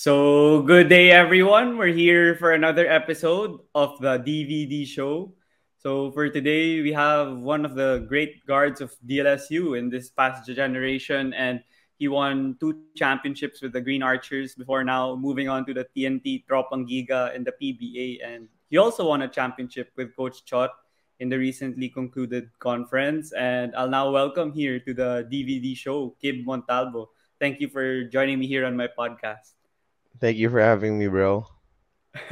So, good day, everyone. We're here for another episode of the DVD show. So, for today, we have one of the great guards of DLSU in this past generation, and he won two championships with the Green Archers before now moving on to the TNT Tropang Giga in the PBA. And he also won a championship with Coach Chot in the recently concluded conference. And I'll now welcome here to the DVD show, Kib Montalbo. Thank you for joining me here on my podcast. Thank you for having me, bro.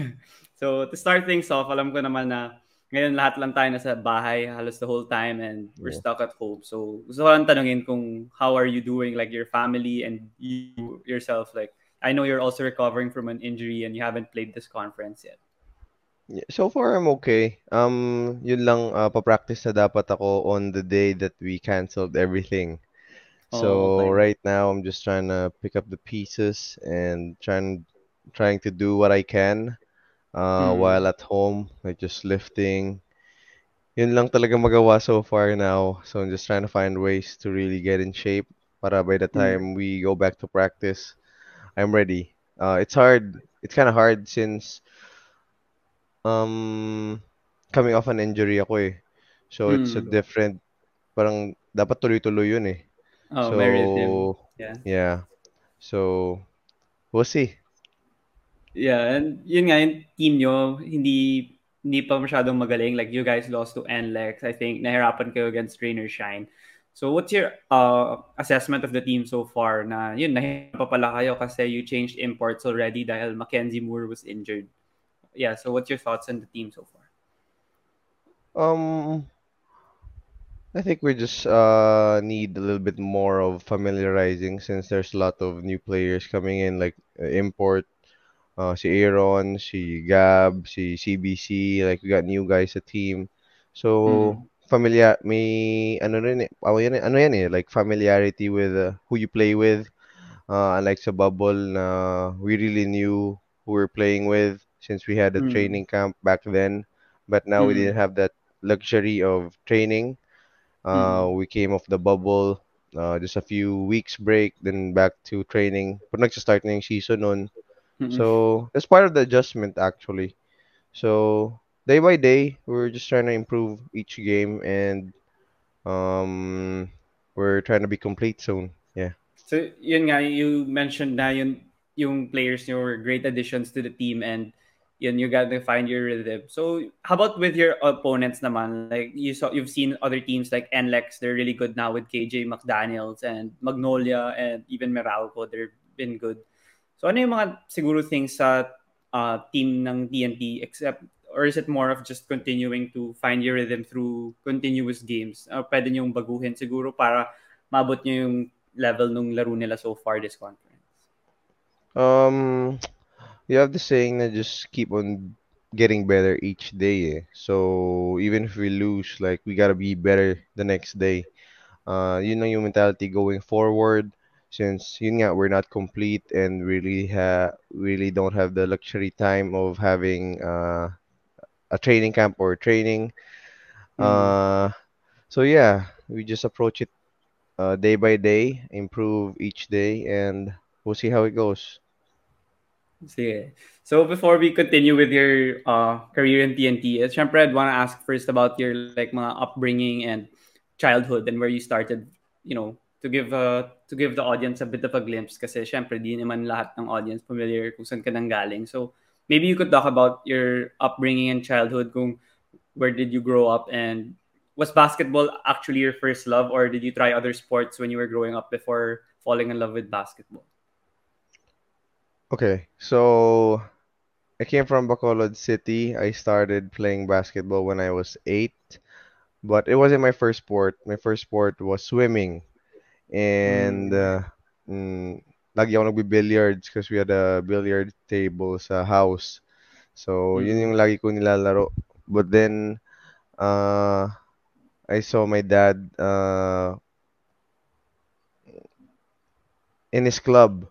so, to start things off, alam ko naman na ngayon lahat lang tayo nasa bahay halos the whole time and we're yeah. stuck at home. So, gusto ko lang tanungin kung how are you doing, like your family and you yourself. Like, I know you're also recovering from an injury and you haven't played this conference yet. Yeah, so far, I'm okay. Um, yun lang, uh, pa-practice na dapat ako on the day that we canceled everything. So oh, right now I'm just trying to pick up the pieces and trying trying to do what I can uh, mm. while at home, like just lifting. Yun lang talaga magawa so far now. So I'm just trying to find ways to really get in shape para by the mm. time we go back to practice, I'm ready. Uh, it's hard. It's kind of hard since um coming off an injury ako eh. So it's a mm. different parang dapat tuloy-tuloy yun eh. Oh, so, married him. Yeah. Yeah. So, we'll see. Yeah, and yun nga, yung team nyo, hindi hindi pa masyadong magaling. Like, you guys lost to NLEX. I think nahirapan kayo against Trainer Shine. So, what's your uh, assessment of the team so far? Na yun, nahirapan pa pala kayo kasi you changed imports already dahil Mackenzie Moore was injured. Yeah, so what's your thoughts on the team so far? Um, I think we just uh, need a little bit more of familiarizing since there's a lot of new players coming in, like uh, import, uh, si Aaron, si Gab, si CBC, like we got new guys sa team. So, mm. familiar, may ano rin eh, oh, yan, ano yan eh, like familiarity with uh, who you play with. Uh, unlike sa bubble na we really knew who we're playing with since we had a mm. training camp back then. But now mm. we didn't have that luxury of training. Uh, mm. We came off the bubble, uh, just a few weeks break, then back to training. But nagsa-start na yung season nun. Mm-hmm. So, that's part of the adjustment actually. So, day by day, we're just trying to improve each game and um, we're trying to be complete soon. Yeah. So, yun nga, you mentioned na yun, yung players were great additions to the team and yun, you got to find your rhythm. So, how about with your opponents naman? Like, you saw, you've seen other teams like NLEX, they're really good now with KJ McDaniels and Magnolia and even Meralco, they've been good. So, ano yung mga siguro things sa uh, team ng TNT except or is it more of just continuing to find your rhythm through continuous games? Uh, pwede niyong baguhin siguro para mabot niyo yung level nung laro nila so far this conference? Um, you have the saying that just keep on getting better each day. Eh? So even if we lose, like we gotta be better the next day. Uh, yun lang yung mentality going forward. Since yun nga, we're not complete and really ha really don't have the luxury time of having uh, a training camp or training. Mm. Uh, so yeah, we just approach it uh, day by day, improve each day, and we'll see how it goes. Sige. So before we continue with your uh, career in TNT, uh, syempre I'd want to ask first about your like mga upbringing and childhood and where you started, you know, to give uh, to give the audience a bit of a glimpse kasi syempre di naman lahat ng audience familiar kung saan ka nang galing. So maybe you could talk about your upbringing and childhood kung where did you grow up and was basketball actually your first love or did you try other sports when you were growing up before falling in love with basketball? Okay, so I came from Bacolod City. I started playing basketball when I was eight, but it wasn't my first sport. My first sport was swimming. And uh, mm, lagi ako nagbi-billiards because we had a billiard table sa house. So, yun yung lagi ko nilalaro. But then, uh, I saw my dad uh, in his club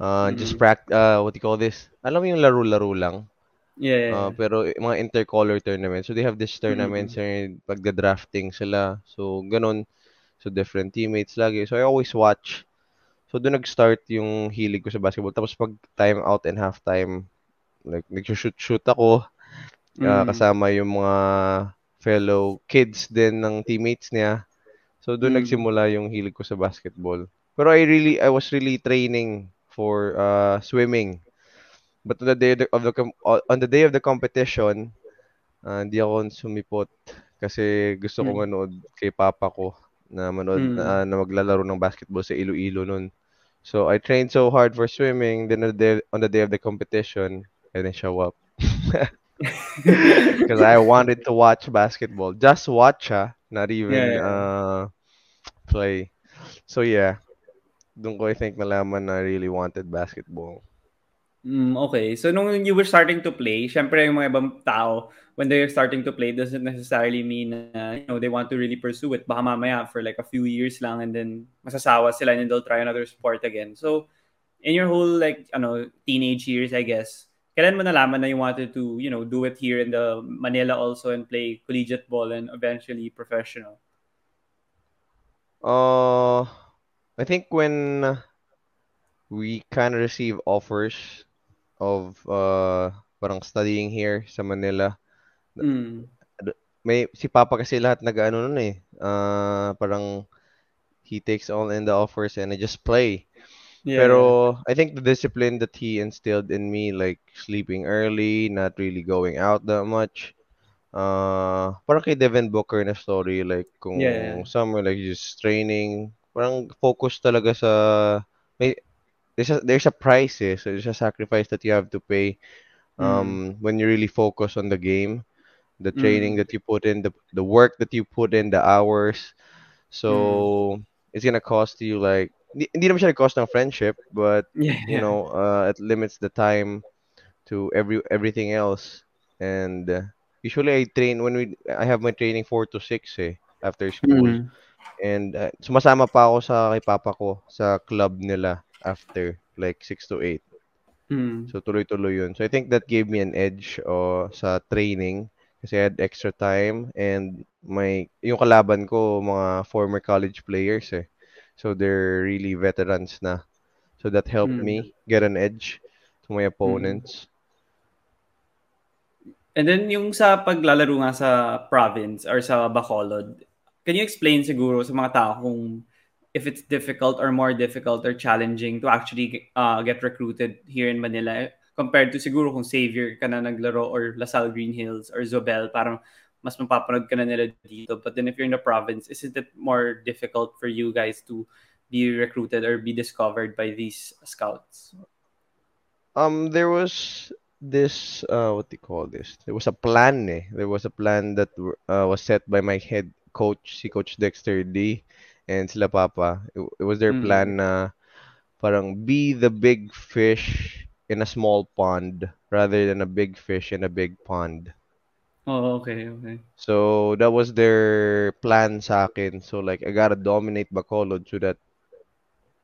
Uh, just Mm. prac uh, what do you call this? Alam mo yung laro-laro lang. Yeah, yeah, Uh, yeah. pero eh, mga intercolor tournaments. So they have this tournaments Mm. and pagda-drafting sila. So ganun. So different teammates lagi. So I always watch. So doon nag-start yung hilig ko sa basketball. Tapos pag time out and halftime, like nag-shoot-shoot ako. Uh, Mm. kasama yung mga fellow kids din ng teammates niya. So doon Mm. nagsimula yung hilig ko sa basketball. Pero I really I was really training for uh swimming. But on the day of the, the on the day of the competition, ah, hindi ako sumipot kasi gusto ko Mm. manood kay papa ko na manood Mm. na, na maglalaro ng basketball sa Iloilo noon. So I trained so hard for swimming, then on the day, on the day of the competition, I didn't show up. Because I wanted to watch basketball. Just watch, ha? Not Yeah, even yeah. uh, play. So yeah, doon ko I think nalaman na I really wanted basketball. Mm, okay. So nung you were starting to play, syempre yung mga ibang tao, when they're starting to play, doesn't necessarily mean na, you know, they want to really pursue it. Baka mamaya for like a few years lang and then masasawa sila and then they'll try another sport again. So in your whole like, ano, teenage years, I guess, kailan mo nalaman na you wanted to, you know, do it here in the Manila also and play collegiate ball and eventually professional? Uh, I think when we kind of receive offers of uh parang studying here sa Manila, Mm. may si Papa kasi lahat nag-ano nun eh. Uh, parang he takes all in the offers and I just play. Yeah. Pero I think the discipline that he instilled in me, like sleeping early, not really going out that much. Uh, parang kay Devin Booker na story, like kung yeah. summer, like just training, parang focus talaga sa, may, there's a, there's a price eh, so there's a sacrifice that you have to pay Mm. um, when you really focus on the game, the training Mm. that you put in, the, the work that you put in, the hours. Mm. So, it's gonna cost you like, hindi, hindi naman siya nag-cost ng friendship, but, Yeah, you know, uh, it limits the time to every everything else. And uh, usually I train when we I have my training 4 to 6 eh after school. Mm. And uh, sumasama pa ako sa kay papa ko sa club nila after like 6 to 8. Mm. So tuloy-tuloy yun. So I think that gave me an edge uh, sa training kasi I had extra time and my yung kalaban ko mga former college players eh. So they're really veterans na. So that helped Mm. me get an edge to my opponents. And then yung sa paglalaro nga sa province or sa Bacolod, can you explain siguro sa mga tao kung if it's difficult or more difficult or challenging to actually uh, get recruited here in Manila compared to siguro kung Xavier ka na naglaro or LaSalle Green Hills or Zobel, parang mas mapapanood ka na nila dito. But then if you're in the province, isn't it more difficult for you guys to be recruited or be discovered by these scouts? Um, there was this uh, what do you call this? There was a plan eh. There was a plan that uh, was set by my head coach, si Coach Dexter D, and sila Papa. It, it was their Mm. plan na parang be the big fish in a small pond rather than a big fish in a big pond. Oh, okay, okay. So that was their plan sa akin. So like I gotta dominate Bacolod so that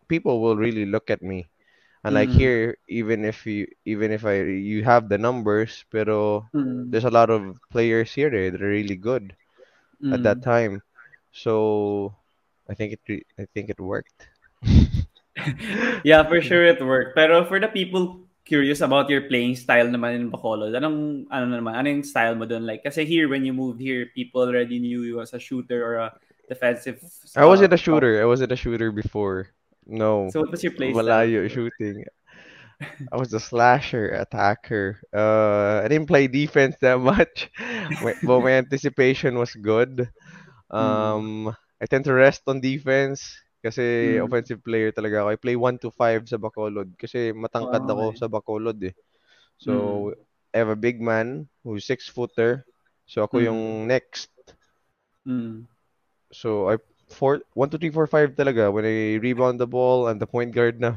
people will really look at me. And like Mm. here, even if you even if I you have the numbers, pero Mm. there's a lot of players here eh, that are really good at that Mm. time. So I think it re- I think it worked. yeah, for sure it worked. Pero for the people curious about your playing style naman in Bacolod, anong ano naman, ano yung style mo doon? Like, kasi here, when you moved here, people already knew you as a shooter or a defensive I wasn't a shooter. I wasn't a shooter before. No, So what was your play style? malayo shooting. I was a slasher, attacker. Uh, I didn't play defense that much, but my anticipation was good. Mm. Um, I tend to rest on defense kasi Mm. offensive player talaga ako. I play 1 to 5 sa Bacolod kasi matangkad Oh, ako okay. sa Bacolod eh. So, Mm. I have a big man who's six footer. So, ako Mm. yung next. Mm. So, I four, 1, 2, 3, 4, 5 talaga. When I rebound the ball, I'm the point guard na.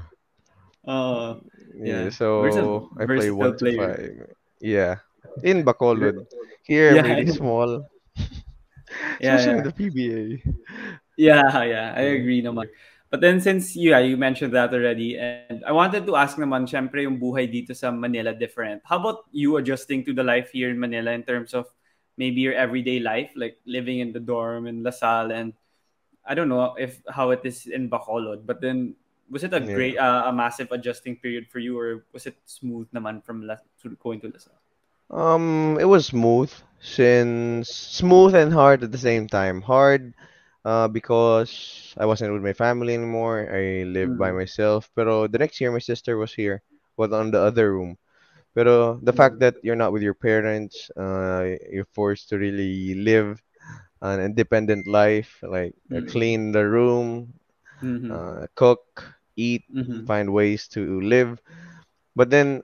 Oh, Yeah, yeah. Versatile, so I play 1 to 5. Yeah. In Bacolod. Here, Yeah. really small. Yeah, Especially yeah. the PBA. Yeah, yeah. I agree naman. But then since yeah, you mentioned that already, and I wanted to ask naman, syempre yung buhay dito sa Manila different. How about you adjusting to the life here in Manila in terms of maybe your everyday life, like living in the dorm in La Salle, and I don't know if how it is in Bacolod, but then was it a Yeah. great, uh, a massive adjusting period for you, or was it smooth naman from La, to going to La Salle? Um, it was smooth, since smooth and hard at the same time. Hard, uh, because I wasn't with my family anymore. I lived by Mm, myself. Pero the next year, my sister was here, was on the other room. Pero the fact mm, that you're not with your parents, uh, you're forced to really live an independent life, like uh, mm, clean the room, mm, uh, cook, eat, mm, find ways to live. But then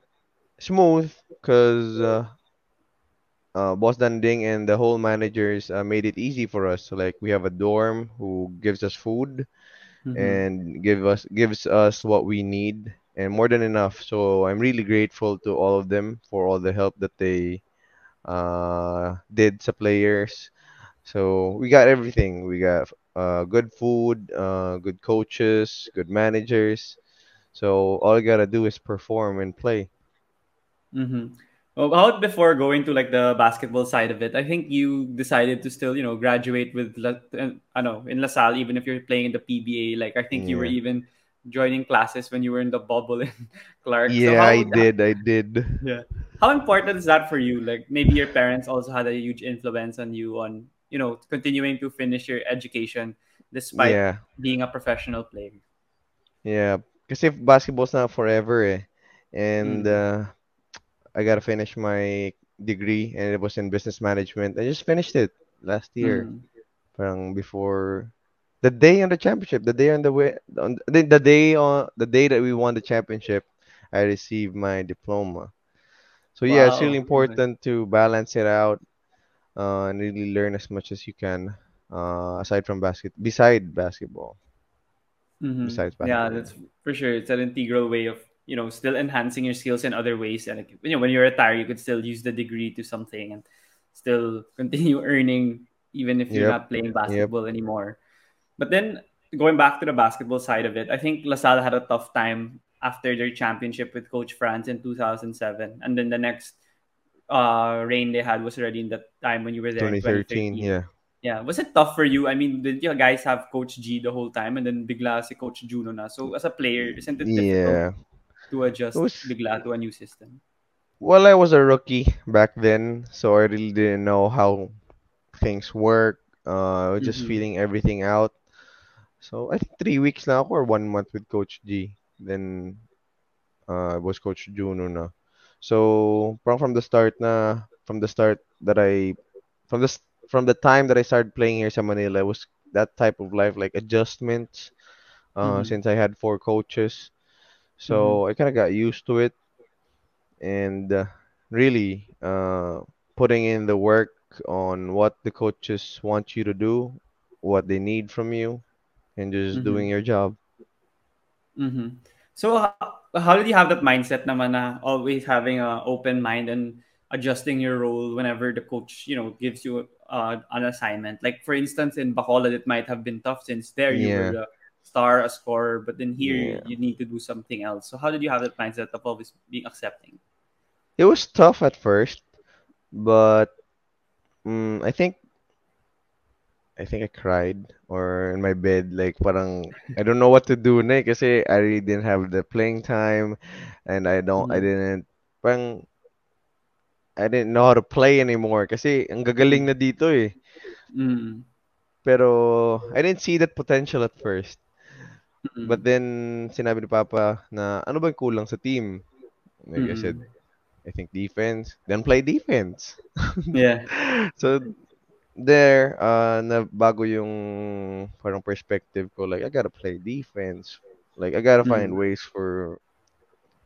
smooth, because uh, uh, Boss Danding and the whole managers uh, made it easy for us. So like we have a dorm who gives us food mm, and give us gives us what we need and more than enough. So I'm really grateful to all of them for all the help that they uh, did to players. So we got everything. We got good food, uh, good coaches, good managers. So all you gotta do is perform and play. mm. Well, how before going to like the basketball side of it? I think you decided to still, you know, graduate with, La, uh, I know, in La Salle, even if you're playing in the PBA. Like I think you were even joining classes when you were in the bubble in Clark. So Yeah, I how, did. I did. Yeah. How important is that for you? Like maybe your parents also had a huge influence on you on, you know, continuing to finish your education despite Yeah. being a professional player. Yeah. because if basketball's not forever eh. And Mm. uh, I gotta finish my degree and it was in business management. I just finished it last year. Mm. Parang before the day on the championship, the day on the way on the, the day on the day that we won the championship, I received my diploma. So yeah, it's really Wow. Important to balance it out uh, and really learn as much as you can uh, aside from basket beside basketball. Mm-hmm. Besides basketball, yeah. that's for sure. It's an integral way of, you know, still enhancing your skills in other ways. And like, you know, when you retire, you could still use the degree to something and still continue earning even if you're Yep. not playing Yep. basketball anymore. But then going back to the basketball side of it, I think LaSalle had a tough time after their championship with Coach Franz in 2007. And then the next uh, reign they had was already in that time when you were there 2013, 2013. yeah. Yeah, was it tough for you? I mean, did you guys have Coach G the whole time and then bigla si Coach Juno na? So as a player, isn't it difficult Yeah. to adjust was bigla to a new system? well, I was a rookie back then, so I really didn't know how things work. Uh, I was just Mm-hmm. feeling everything out. So I think three weeks now or one month with Coach G. Then uh, was Coach Juno na. So from from the start na from the start that I from the from the time that I started playing here sa Manila it was that type of life like adjustments. Uh, Mm-hmm. since I had four coaches, Mm-hmm. so I kind of got used to it and uh, really uh, putting in the work on what the coaches want you to do, what they need from you, and just doing Mm-hmm. your job. Mm-hmm. So how, did you have that mindset naman na always having an open mind and adjusting your role whenever the coach, you know, gives you uh, an assignment? Like for instance, in Bacolod, it might have been tough since there you were Yeah, the star, a scorer, but then here yeah. you need to do something else. So how did you have that mindset of always being accepting? It was tough at first, but mm, I think I think I cried or in my bed like parang I don't know what to do na eh, kasi I really didn't have the playing time and I don't I Mm-hmm. didn't parang I didn't know how to play anymore kasi ang gagaling Mm-hmm. na dito eh. Mm-hmm. Pero I didn't see that potential at first. But Mm-hmm. then sinabi ni Papa na ano ba yung kulang sa team? Like I said, Mm-hmm. I think defense. Then play defense. Yeah. So there, uh, na bago yung parang perspective ko. Like I gotta play defense. Like I gotta find Mm-hmm. ways for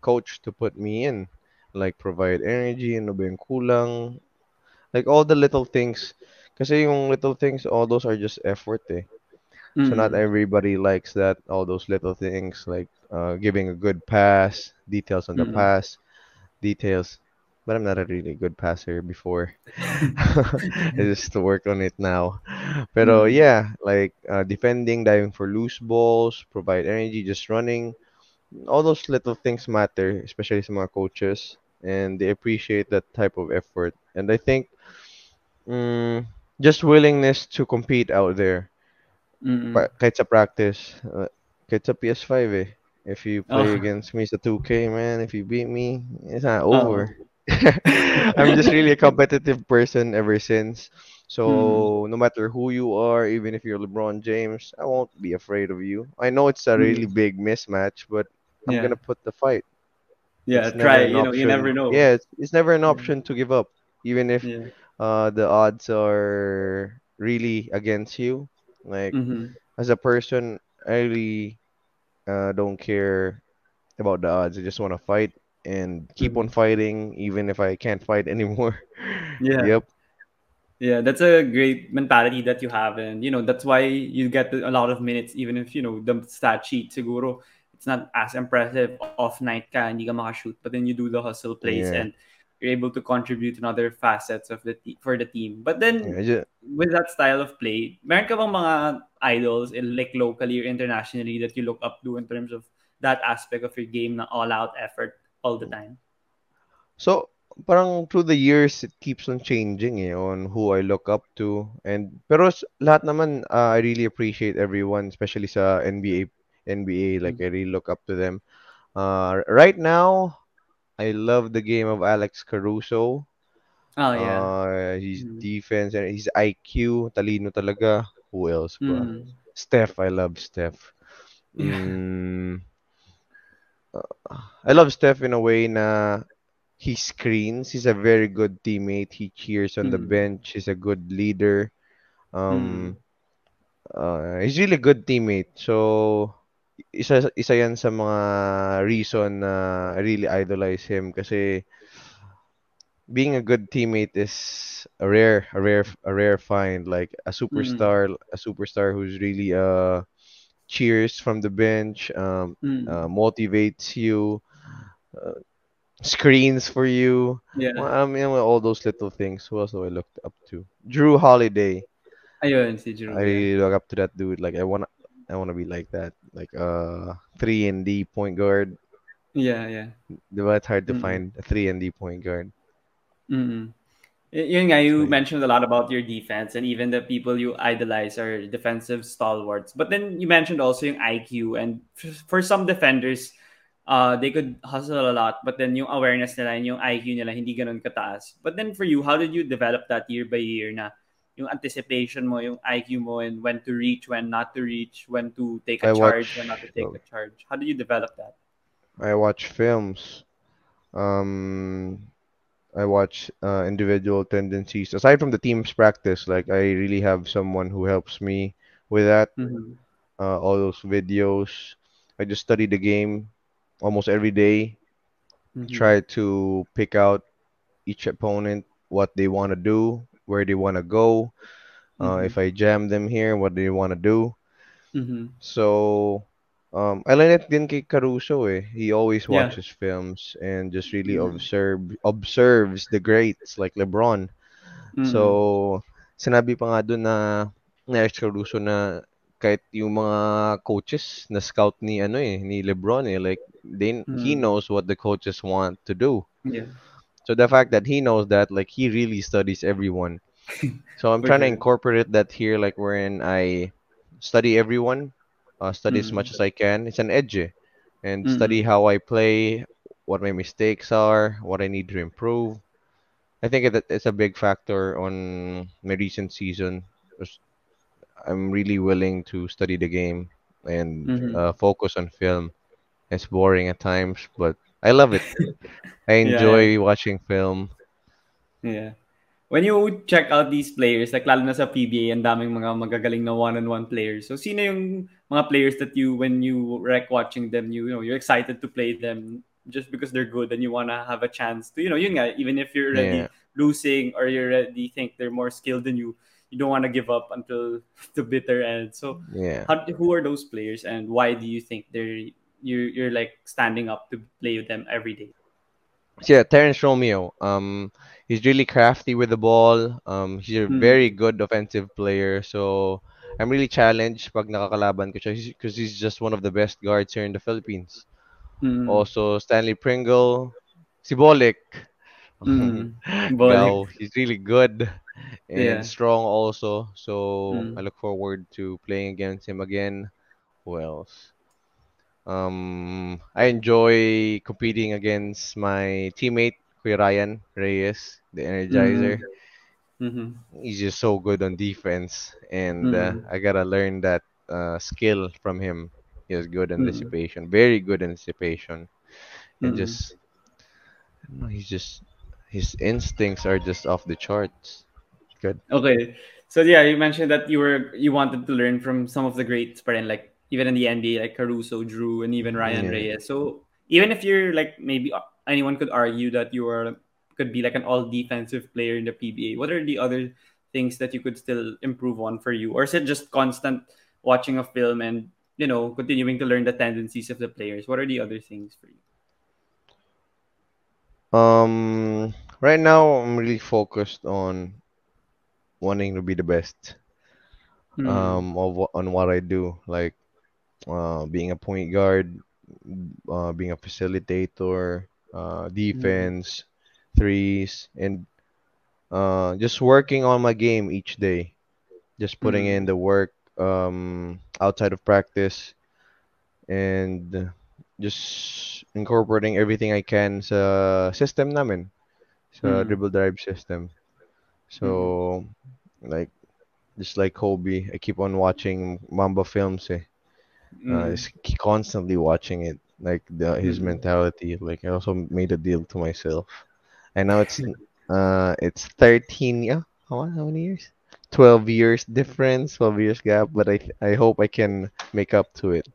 coach to put me in. Like provide energy, ano ba yung kulang. Like all the little things. Kasi yung little things, all those are just effort eh. So not everybody likes that, all those little things like uh, giving a good pass, details on the pass, details. But I'm not a really good passer before. I just to work on it now. Pero Mm. yeah, like uh, defending, diving for loose balls, provide energy, just running. All those little things matter, especially mga coaches, and they appreciate that type of effort. And I think mm, just willingness to compete out there. Mm. Pa kahit sa practice, uh, kahit sa PS5 eh. If you play Oh. against me sa 2K, man, if you beat me, it's not Oo. over. I'm just really a competitive person ever since. So no matter who you are, even if you're LeBron James, I won't be afraid of you. I know it's a really Mm. big mismatch, but I'm Yeah. gonna put the fight. Yeah, It's never try, an you know, you never option. know. Yeah, it's, it's never an option to give up, even if Yeah. uh the odds are really against you. Like Mhm. as a person, I really uh don't care about the odds. I just want to fight and keep on Mhm. fighting, even if I can't fight anymore. Yeah. Yep. Yeah, that's a great mentality that you have, and you know that's why you get a lot of minutes, even if you know the stat sheet siguro it's not as impressive. Off night ka, hindi ka makashoot, but then you do the hustle plays Yeah. and you're able to contribute in other facets of the te- for the team. But then just, with that style of play, meron ka bang mga idols like locally or internationally that you look up to in terms of that aspect of your game, na all out effort all the time? so parang through the years it keeps on changing eh, on who I look up to and pero lahat naman uh, I really appreciate everyone especially sa NBA NBA like I really look up to them. Uh, right now I love the game of Alex Caruso. Oh yeah. Uh, his Mm. defense and his IQ, talino talaga. Who else? Mm. Steph, I love Steph. Yeah. Mm, I love Steph in a way na he screens. He's a very good teammate. He cheers on the Mm. bench. He's a good leader. Mm. Um, uh, he's really a good teammate. So, isa isa yan sa mga reason na I really idolize him kasi being a good teammate is a rare a rare a rare find like a Mm. superstar a superstar who's really uh cheers from the bench um uh, Mm. motivates you uh, screens for you well, Yeah. I mean all those little things who else do I looked up to Jrue Holiday Ayun, si I Jrue, really look up to that dude like I wanna I wanna be like that like uh 3 and D point guard Yeah, yeah. Diba it's hard to Mm. find a 3 and D point guard Mm. Yun nga, you mentioned a lot about your defense and even the people you idolize are defensive stalwarts. But then you mentioned also yung IQ and for some defenders, uh, they could hustle a lot, but then yung awareness nila and yung IQ nila hindi ganun kataas. But then for you, how did you develop that year by year na yung anticipation mo, yung IQ mo, and when to reach, when not to reach, when to take a I charge, when not to take a charge? How did you develop that? I watch films. Um, I watch uh, individual tendencies. Aside from the team's practice, like I really have someone who helps me with that. Mm-hmm. Uh, all those videos. I just study the game almost every day. Mm-hmm. Try to pick out each opponent, what they want to do, where they want to go. Uh, Mm-hmm. if I jam them here, what do they want to do? Mm-hmm. So, um, I learned it din kay Caruso eh. He always Yeah. watches films and just really Mm-hmm. observe observes the greats like LeBron. Mm-hmm. So, sinabi pa nga doon na Alex Caruso na kahit yung mga coaches na scout ni ano eh ni LeBron eh like they he Mm-hmm. knows what the coaches want to do. Yeah. So the fact that he knows that like he really studies everyone. So I'm trying to incorporate that here, like wherein I study everyone, uh, study as much Mm. as I can. It's an edge, eh, and study Mm. how I play, what my mistakes are, what I need to improve. I think it, it's a big factor on my recent season. I'm really willing to study the game and Mhm. uh, focus on film. It's boring at times, but I love it. I Yeah, yeah. enjoy watching film. Yeah. When you check out these players, like lalo na sa PBA, ang daming mga magagaling na one-on-one players. So sino yung mga players that you when you rec watching them, you, you know, you're excited to play them just because they're good and you wanna have a chance to, you know, yun nga, even if you're Yeah, already losing or you already think they're more skilled than you, you don't want to give up until the bitter end. So yeah. how, who are those players and why do you think they're you're you're like standing up to play with them every day? So yeah, Terence Romeo. Um, he's really crafty with the ball. Um, he's a very Mm, good offensive player. So I'm really challenged pag nakakalaban ko siya because he's just one of the best guards here in the Philippines. mm, Also, Stanley Pringle, si mm. Gao, he's really good and Yeah. strong also. So I Mm, look forward to playing against him again. Who else? Um, I enjoy competing against my teammate, Kuya Ryan Reyes, the Energizer. mm, mhm, He's just so good on defense, and uh, mm, I gotta learn that uh, skill from him. He has good mm, anticipation, very good anticipation, and mm. just I don't know, he's just his instincts are just off the charts. Good. Okay. So yeah, you mentioned that you were you wanted to learn from some of the greats, but then like even in the NBA, like Caruso, Jrue, and even Ryan Yeah. Reyes. So even if you're like maybe anyone could argue that you are could be like an all defensive player in the PBA. What are the other things that you could still improve on for you, or is it just constant watching of film and you know continuing to learn the tendencies of the players? What are the other things for you? Um, right now I'm really focused on wanting to be the best. Mm, Um, of on what I do, like uh, being a point guard, uh, being a facilitator, uh, mm, defense, threes, and uh, just working on my game each day. Just putting in mm, the work um, outside of practice and just incorporating everything I can sa system namin, sa mm, dribble drive system. mm, So, like, just like Kobe, I keep on watching Mamba films eh. Uh, mm, just k- constantly watching it, like the his mm, mentality. Like I also made a deal to myself, and now it's uh it's 13 yeah how, how many years? 12 years difference, 12 years gap. But I I hope I can make up to it.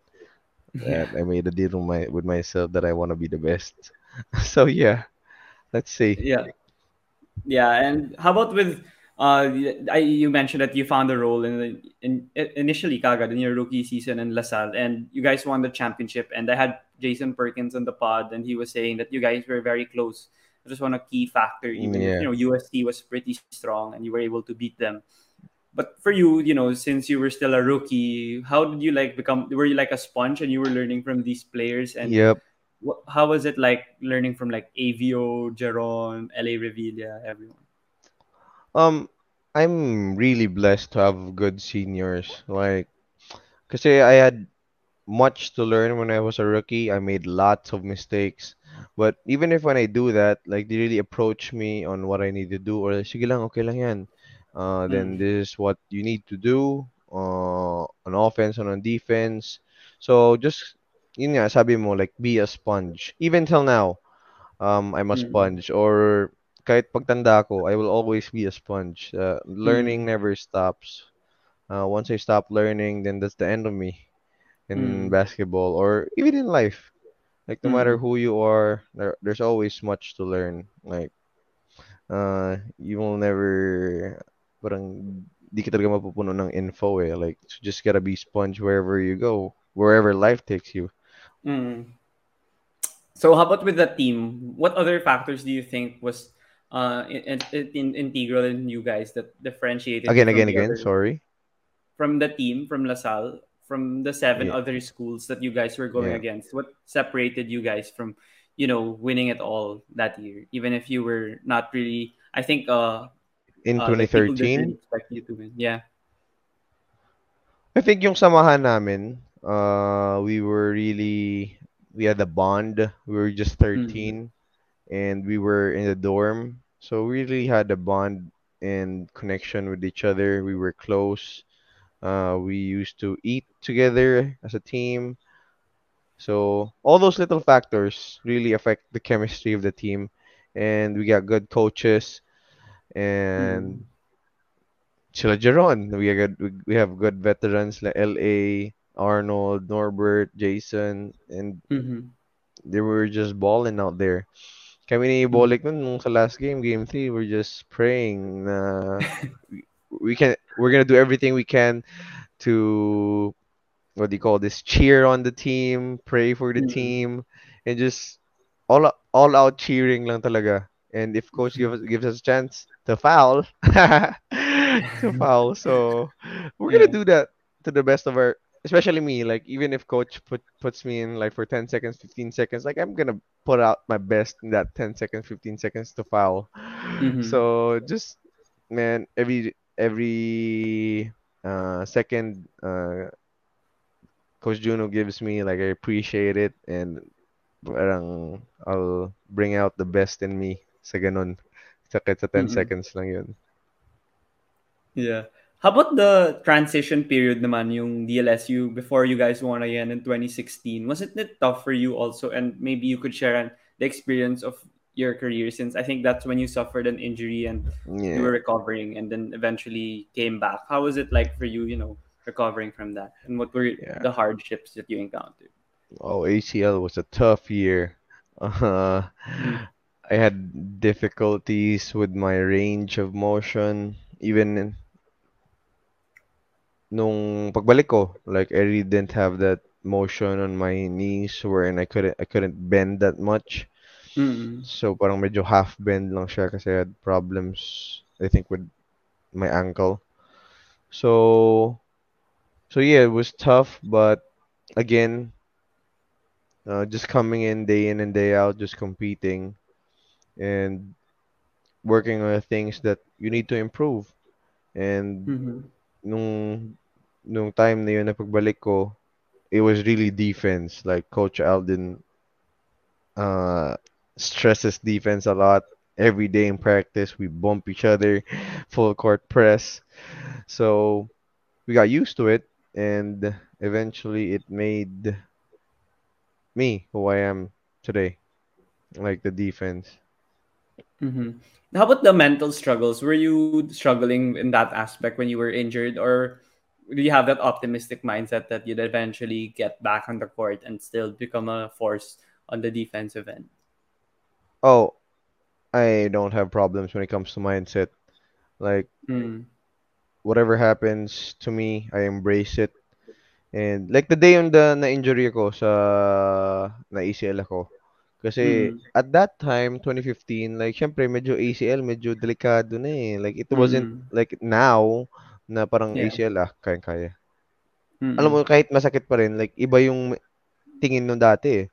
yeah. I made a deal with my with myself that I want to be the best. So yeah, let's see. Yeah. Yeah, and how about with uh I, you mentioned that you found a role in, in initially Kagad in your rookie season in LaSalle and you guys won the championship and I had Jason Perkins on the pod and he was saying that you guys were very close. It was one a key factor even if Yeah. you know UST was pretty strong and you were able to beat them. But for you, you know, since you were still a rookie, how did you like become were you like a sponge and you were learning from these players and Yep. how was it like learning from like AVO, Jeron, LA Revilla, everyone? Um, I'm really blessed to have good seniors. Like, cause I had much to learn when I was a rookie. I made lots of mistakes. But even if when I do that, like they really approach me on what I need to do or sige lang, okay lang yan. Uh, then Mm. this is what you need to do uh, on offense and on defense. So just, yun nga, sabi mo, like be a sponge. Even till now, um, I'm a Mm. sponge or kahit pagtanda ko, I will always be a sponge. Uh, learning Mm. never stops. Uh, once I stop learning, then that's the end of me in Mm. basketball or even in life. Like no matter Mm. who you are, there, there's always much to learn. Like uh, you will never parang di ka talaga mapupuno ng info eh. Like you just gotta be sponge wherever you go, wherever life takes you. Mm. So how about with the team? What other factors do you think was uh in, in, in integral in you guys that differentiated Again, again, again. other Sorry. from the team from LaSalle from the seven Yeah, other schools that you guys were going yeah. against? What separated you guys from you know winning it all that year? Even if you were not really, I think uh, In uh like people didn't really 2013, expect you to win. Yeah. I think yung samahan namin, uh, we were really, we had a bond. We were just Mm. 13 and we were in the dorm. So we really had a bond and connection with each other. We were close. Uh, we used to eat together as a team. So all those little factors really affect the chemistry of the team. And we got good coaches and Mm. Chila Jeron. We have good, we we have good veterans like LA, Arnold, Norbert, Jason, and Mm-hmm. they were just balling out there. Kami ni Mm. Bolik nun nung sa last game, game 3, we're just praying na we, can we're gonna do everything we can to what do you call this? Cheer on the team, pray for the Mm. team, and just all all out cheering lang talaga. And if coach gives gives us a chance to foul, to foul. So we're gonna do that to the best of our, especially me. Like even if coach put puts me in like for 10 seconds, 15 seconds, like I'm gonna put out my best in that 10 seconds, 15 seconds to foul. Mm-hmm. So just man, every every uh second uh Coach Juno gives me like I appreciate it and parang I'll bring out the best in me sa ganun. Sa sa 10 Mm-hmm. seconds lang yun. Yeah. How about the transition period naman, yung DLSU before you guys won again in 2016? Wasn't it tough for you also? And maybe you could share an, the experience of your career since I think that's when you suffered an injury and you were recovering and then eventually came back. How was it like for you, you know, recovering from that? And what were yeah. the hardships that you encountered? Oh, ACL was a tough year. Uh. I had difficulties with my range of motion. Even nung pagbalik ko, like I really didn't have that motion on my knees wherein I couldn't I couldn't bend that much. Mm. So parang medyo half bend lang siya kasi I had problems I think with my ankle. So so yeah, it was tough, but again, uh, just coming in day in and day out, just competing and working on the things that you need to improve. And Mm-hmm. nung nung time na yun na pagbalik ko, it was really defense. Like Coach Aldin uh stresses defense a lot. Every day in practice, we bump each other, full court press. So we got used to it, and eventually it made me who I am today, like the defense. Mm-hmm. How about the mental struggles? Were you struggling in that aspect when you were injured, or you have that optimistic mindset that you'd eventually get back on the court and still become a force on the defensive end? Oh, I don't have problems when it comes to mindset. Like Mm. whatever happens to me, I embrace it. And like the day on the na-injury ako sa na-ACL ako. Kasi Mm. at that time, 2015, like syempre medyo ACL, medyo delikado na eh. Like it wasn't Mm. like now na parang Yeah. ACL ah, kaya-kaya. Alam mo, kahit masakit pa rin, like iba yung tingin nung dati eh,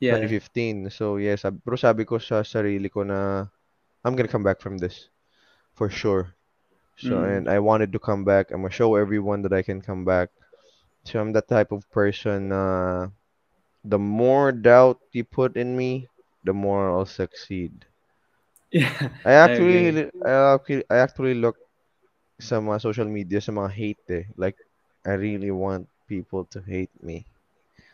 Yeah. 2015. So yes, sab pero sabi ko sa sarili ko na I'm gonna come back from this for sure. So Mm. and I wanted to come back. I'm gonna show everyone that I can come back. So I'm that type of person uh the more doubt you put in me, the more I'll succeed. Yeah. I I actually I actually I actually look sa mga social media sa mga hate eh. Like I really want people to hate me.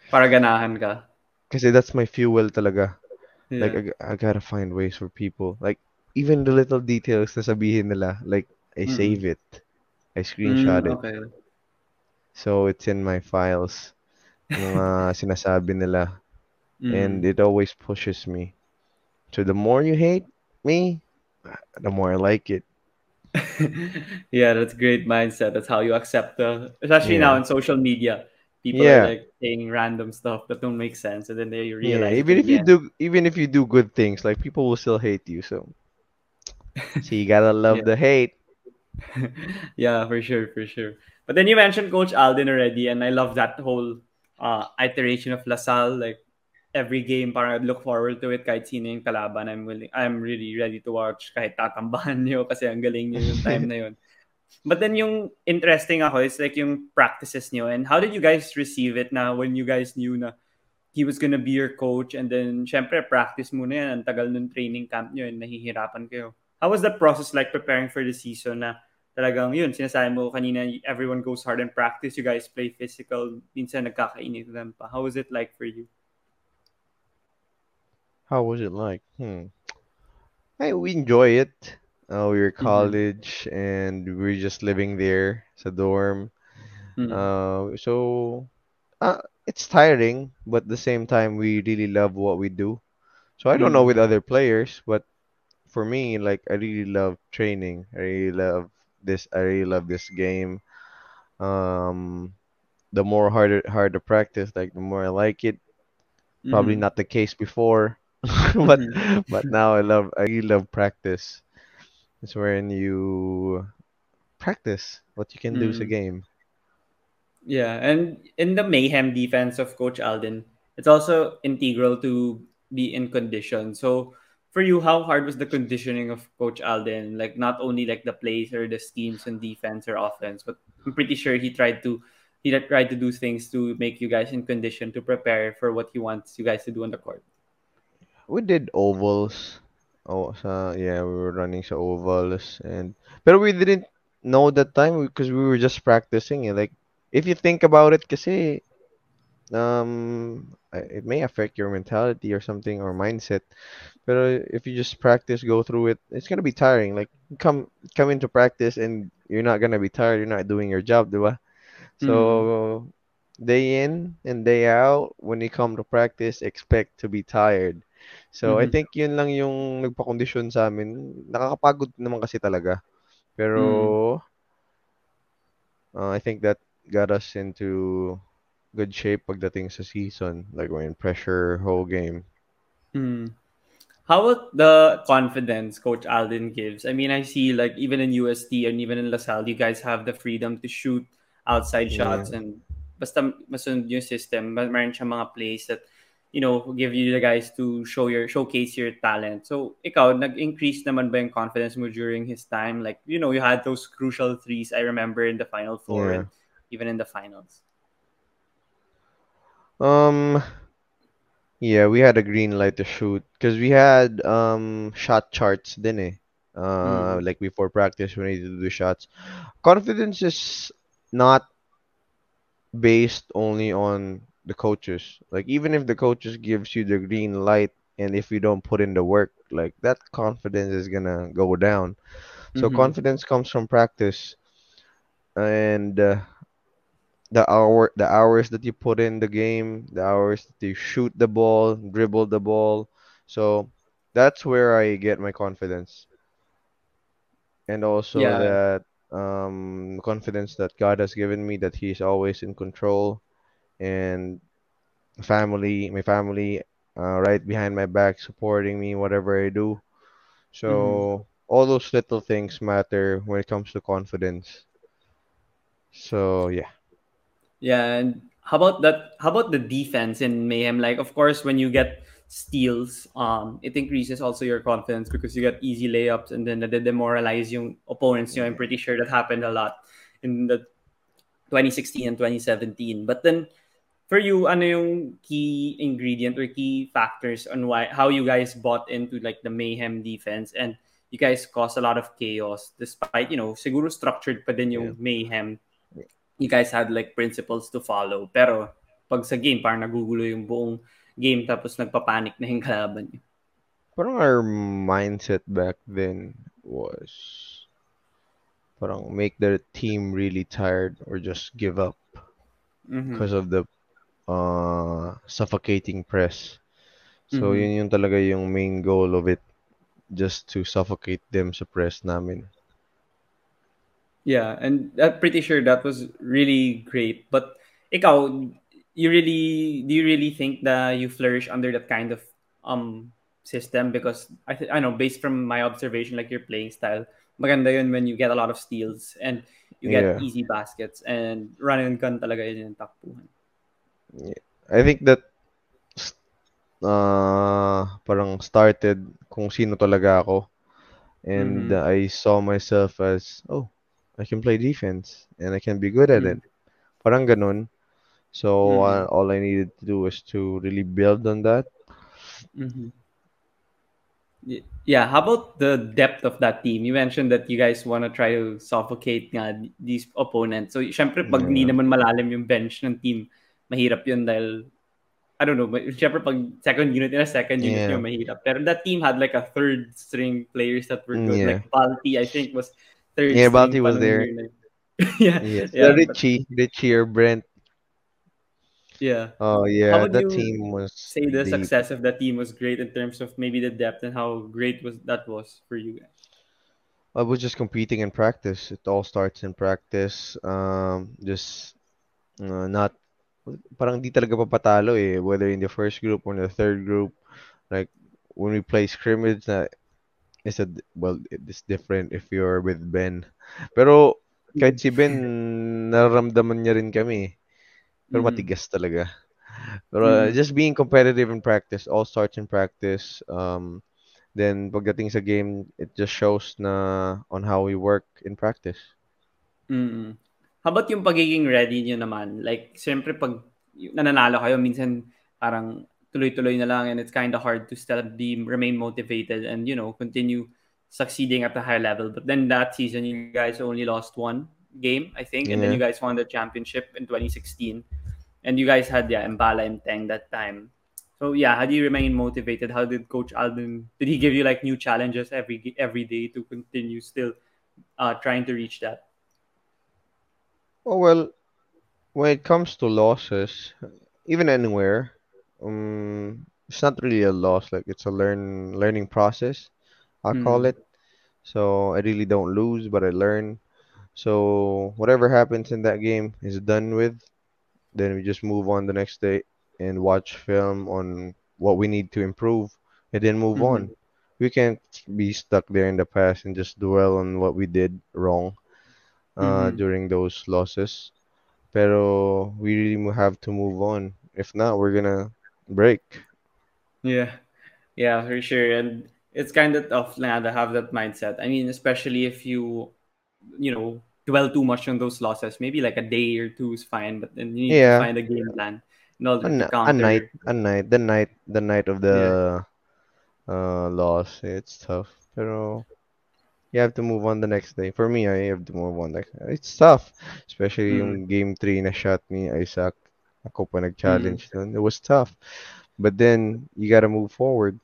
Para ganahan ka. Kasi that's my fuel talaga. Like I, I, gotta find ways for people. Like even the little details na sabihin nila, like I Mm. save it. I Mm. screenshot it. So it's in my files. Mga sinasabi nila. And Mm. it always pushes me. So the more you hate me, the more I like it. yeah, that's great mindset. That's how you accept the, especially now in social media, people are like saying random stuff that don't make sense, and then they Yeah. realize it Even if you end. do even if you do good things, like people will still hate you. So so you gotta love Yeah, the hate. yeah, for sure, for sure. But then you mentioned Coach Aldin already, and I love that whole uh, iteration of LaSalle. Like every game, parang I'd look forward to it kahit sino yung kalaban. I'm willing, I'm really ready to watch kahit tatambahan niyo kasi ang galing niyo yung time na yun. But then yung interesting ako is like yung practices niyo and how did you guys receive it na when you guys knew na he was gonna be your coach and then syempre practice muna yan ang tagal ng training camp niyo and nahihirapan kayo. How was the process like preparing for the season na talagang yun, sinasabi mo kanina, everyone goes hard in practice, you guys play physical, minsan nagkakainit lang pa. How was it like for you? How was it like? Hmm. Hey, we enjoy it. Uh, we were Mm-hmm. college and we were just living there It's a dorm. Mm-hmm. Uh, so uh, it's tiring, but at the same time, we really love what we do. So I don't know with Mm-hmm. other players, but for me, like I really love training. I really love this. I really love this game. Um, the more harder harder practice, like the more I like it. Probably Mm-hmm. not the case before. but Mhm. but now I love I really love practice. It's when you practice what you can do sa Mm. game. Yeah, and in the mayhem defense of Coach Aldin, it's also integral to be in condition. So for you, how hard was the conditioning of Coach Aldin? Like not only like the plays or the schemes and defense or offense, but I'm pretty sure he tried to he tried to do things to make you guys in condition to prepare for what he wants you guys to do on the court. We did ovals. Oh, sa yeah, we were running sa ovals and but we didn't know that time because we were just practicing it. Like if you think about it, kasi um it may affect your mentality or something or mindset. But if you just practice, go through it, it's gonna be tiring. Like come come into practice and you're not gonna be tired. You're not doing your job, diba? So day in and day out, when you come to practice, expect to be tired. So I Mm-hmm. think yun lang yung nagpakondisyon sa amin. Nakakapagod naman kasi talaga. Mm. Pero uh, I think that got us into good shape pagdating sa season. Like we're in pressure whole game. Mm. How about the confidence Coach Aldin gives? I mean, I see like even in USD and even in LaSalle, you guys have the freedom to shoot outside Yeah. shots and basta masunod yung system, meron siya mga plays that you know give you the guys to show your showcase your talent. So ikaw nag-increase naman ba yung confidence mo during his time? Like you know you had those crucial threes. I remember in the final four Yeah. and even in the finals. Um Yeah, we had a green light to shoot because we had um shot charts din eh. Uh, Mm. like before practice, we need to do shots. Confidence is not based only on the coaches. Like even if the coaches gives you the green light, and if you don't put in the work, like that confidence is gonna go down. So Mm-hmm. confidence comes from practice and uh, the hour the hours that you put in the game, the hours that you shoot the ball, dribble the ball. So that's where I get my confidence. And also Yeah. that um confidence that God has given me that He's always in control and family, my family uh, right behind my back supporting me whatever I do. Mm-hmm. So all those little things matter when it comes to confidence. So yeah. Yeah, and how about that? How about the defense in Mayhem? Like, of course, when you get steals, um, it increases also your confidence because you get easy layups and then they demoralize yung opponents. You know, I'm pretty sure that happened a lot in the 2016 and 2017. But then, for you, ano yung key ingredient or key factors on why how you guys bought into like the Mayhem defense and you guys caused a lot of chaos despite, you know, siguro structured pa din Yeah. yung Mayhem you guys had like principles to follow. Pero pag sa game, parang nagugulo yung buong game tapos nagpapanik na yung kalaban niyo. Parang our mindset back then was parang make the team really tired or just give up Mm-hmm. because of the uh, suffocating press. So Mm-hmm. yun yung talaga yung main goal of it, just to suffocate them sa press namin. Yeah, and I'm pretty sure that was really great. But ikaw, you really do you really think that you flourish under that kind of um system because I th- I know based from my observation like your playing style maganda yun when you get a lot of steals and you get Yeah. easy baskets and run and gun talaga yun yung takbuhan. I think that uh, parang started kung sino talaga ako. And Mm-hmm. uh, I saw myself as, oh, I can play defense and I can be good at it. Parang ganun. So Mm-hmm. uh, all I needed to do was to really build on that. Mm-hmm. Yeah, how about the depth of that team? You mentioned that you guys want to try to suffocate nga these opponents. So, syempre, pag Yeah. naman malalim yung bench ng team, mahirap yun dahil, I don't know, syempre pag second unit nila, second unit Yeah. mahirap. Pero that team had like a third string players that were good. Yeah. Like Balti, I think, was third Yeah, string Balti was there. na yeah, Yes. yeah, The Richie, Richie or Brent. yeah. Oh yeah, you team was say the deep. success of that team was great in terms of maybe the depth and how great was that was for you guys? I was just competing in practice. It all starts in practice. Um, just uh, not parang di talaga papatalo eh, whether in the first group or in the third group. Like when we play scrimmage na it's a well it's different if you're with Ben. Pero kahit si Ben nararamdaman niya rin kami. Pero Mm-hmm. matigas talaga. Pero uh, Mm-hmm. just being competitive in practice, all starts in practice. Um, then pagdating sa game, it just shows na on how we work in practice. Mm. How about yung pagiging ready nyo naman? Like, siyempre pag nananalo kayo, minsan parang tuloy-tuloy na lang and it's kind of hard to still be remain motivated and, you know, continue succeeding at the high level. But then that season, you guys only lost one game, I think, and then you guys won the championship in 2016. And you guys had, yeah, Mbala and Teng that time. So yeah, how do you remain motivated? How did Coach Aldin did he give you like new challenges every every day to continue still uh, trying to reach that? Oh well, when it comes to losses, even anywhere, um, it's not really a loss. Like it's a learn learning process. I call Mm. it. So I really don't lose, but I learn. So whatever happens in that game is done with. Then we just move on the next day and watch film on what we need to improve, and then move on. Mhm. We can't be stuck there in the past and just dwell on what we did wrong uh, Mhm. during those losses. Pero we really have to move on. If not, we're gonna break. Yeah. Yeah, for sure. And it's kind of tough na to have that mindset. I mean, especially if you, you know, dwell too much on those losses. Maybe like a day or two is fine, but then you need to find a game plan order a, a night, a night, the night, the night of Yeah. the uh, loss. It's tough, pero you have to move on the next day. For me, I have to move on. Like it's tough, especially Mm. yung game 3 na shot ni Isaac. Ako pa Mm. nag-challenge nun. It was tough. But then you gotta move forward.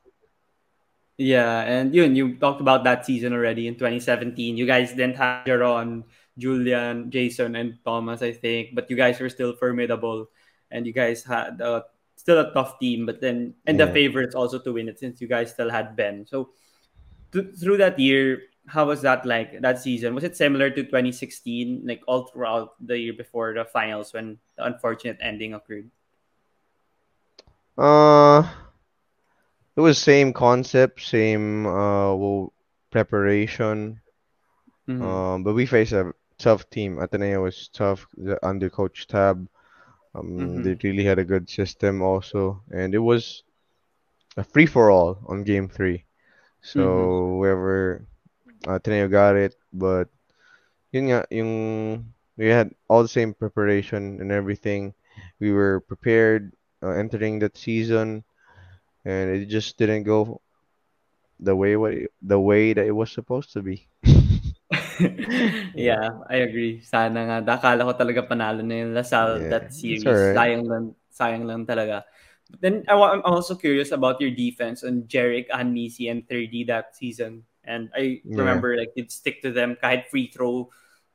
Yeah, and yun, you talked about that season already in 2017. You guys didn't have Jeron, Julian, Jason, and Thomas, I think, but you guys were still formidable, and you guys had uh, still a tough team. But then, and the favorites also to win it since you guys still had Ben. So th- through that year, how was that like that season? Was it similar to 2016, like all throughout the year before the finals when the unfortunate ending occurred? Uh, it was same concept, same uh well, preparation. Mm-hmm. Um, but we faced a tough team. Ateneo was tough the- under Coach Tab. Um, they Mm-hmm. really had a good system also, and it was a free for all on game three. Mm-hmm. So whoever Ateneo got it, but yun nga, yung we had all the same preparation and everything. We were prepared uh, entering that season, and it just didn't go the way what it- the way that it was supposed to be. Yeah, I agree. Sana nga. Akala ko talaga panalo na yung La Salle yeah, that series. alright. Sayang lang, sayang lang talaga. But then I, I'm also curious about your defense on Jerick, Anisi, and 3D that season. And I Yeah. remember like you'd stick to them kahit free throw,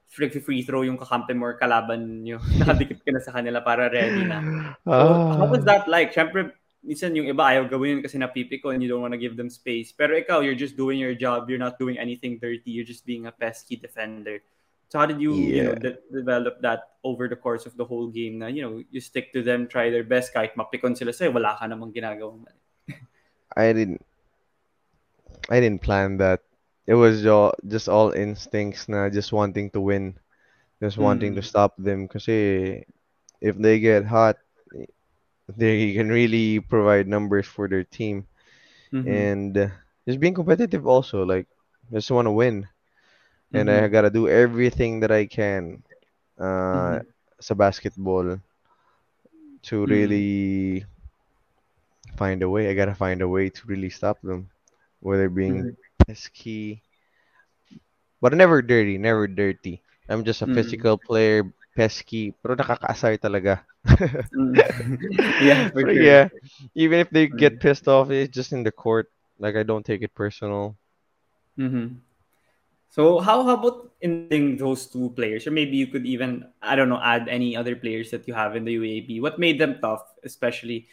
free, free throw yung kakampi mo or kalaban nyo. Nakadikit ka na sa kanila para ready na. So, ah. how was that like? Siyempre, minsan yung iba ayaw gawin yun kasi napipiko and you don't want to give them space. Pero ikaw, you're just doing your job. You're not doing anything dirty. You're just being a pesky defender. So how did you, you know, de- develop that over the course of the whole game na, you know, you stick to them, try their best kahit mapikon sila sa'yo, wala ka namang ginagawang mali. I didn't I didn't plan that. It was all, just all instincts na just wanting to win, just wanting to Mm. stop them. Kasi if they get hot, they can really provide numbers for their team. Mm-hmm. And uh, just being competitive also, like just want to win. And I Mm-hmm. gotta do everything that I can uh, Mm-hmm. sa basketball to Mm-hmm. really find a way. I gotta find a way to really stop them, whether being Mm-hmm. pesky, but never dirty, never dirty. I'm just a Mm-hmm. physical player, pesky, pero nakakaasar talaga. Mm-hmm. yeah, sure. yeah, even if they get pissed off, it's just in the court. Like I don't take it personal. Mm-hmm. So how, how about ending those two players, or maybe you could even I don't know add any other players that you have in the UAAP? What made them tough, especially?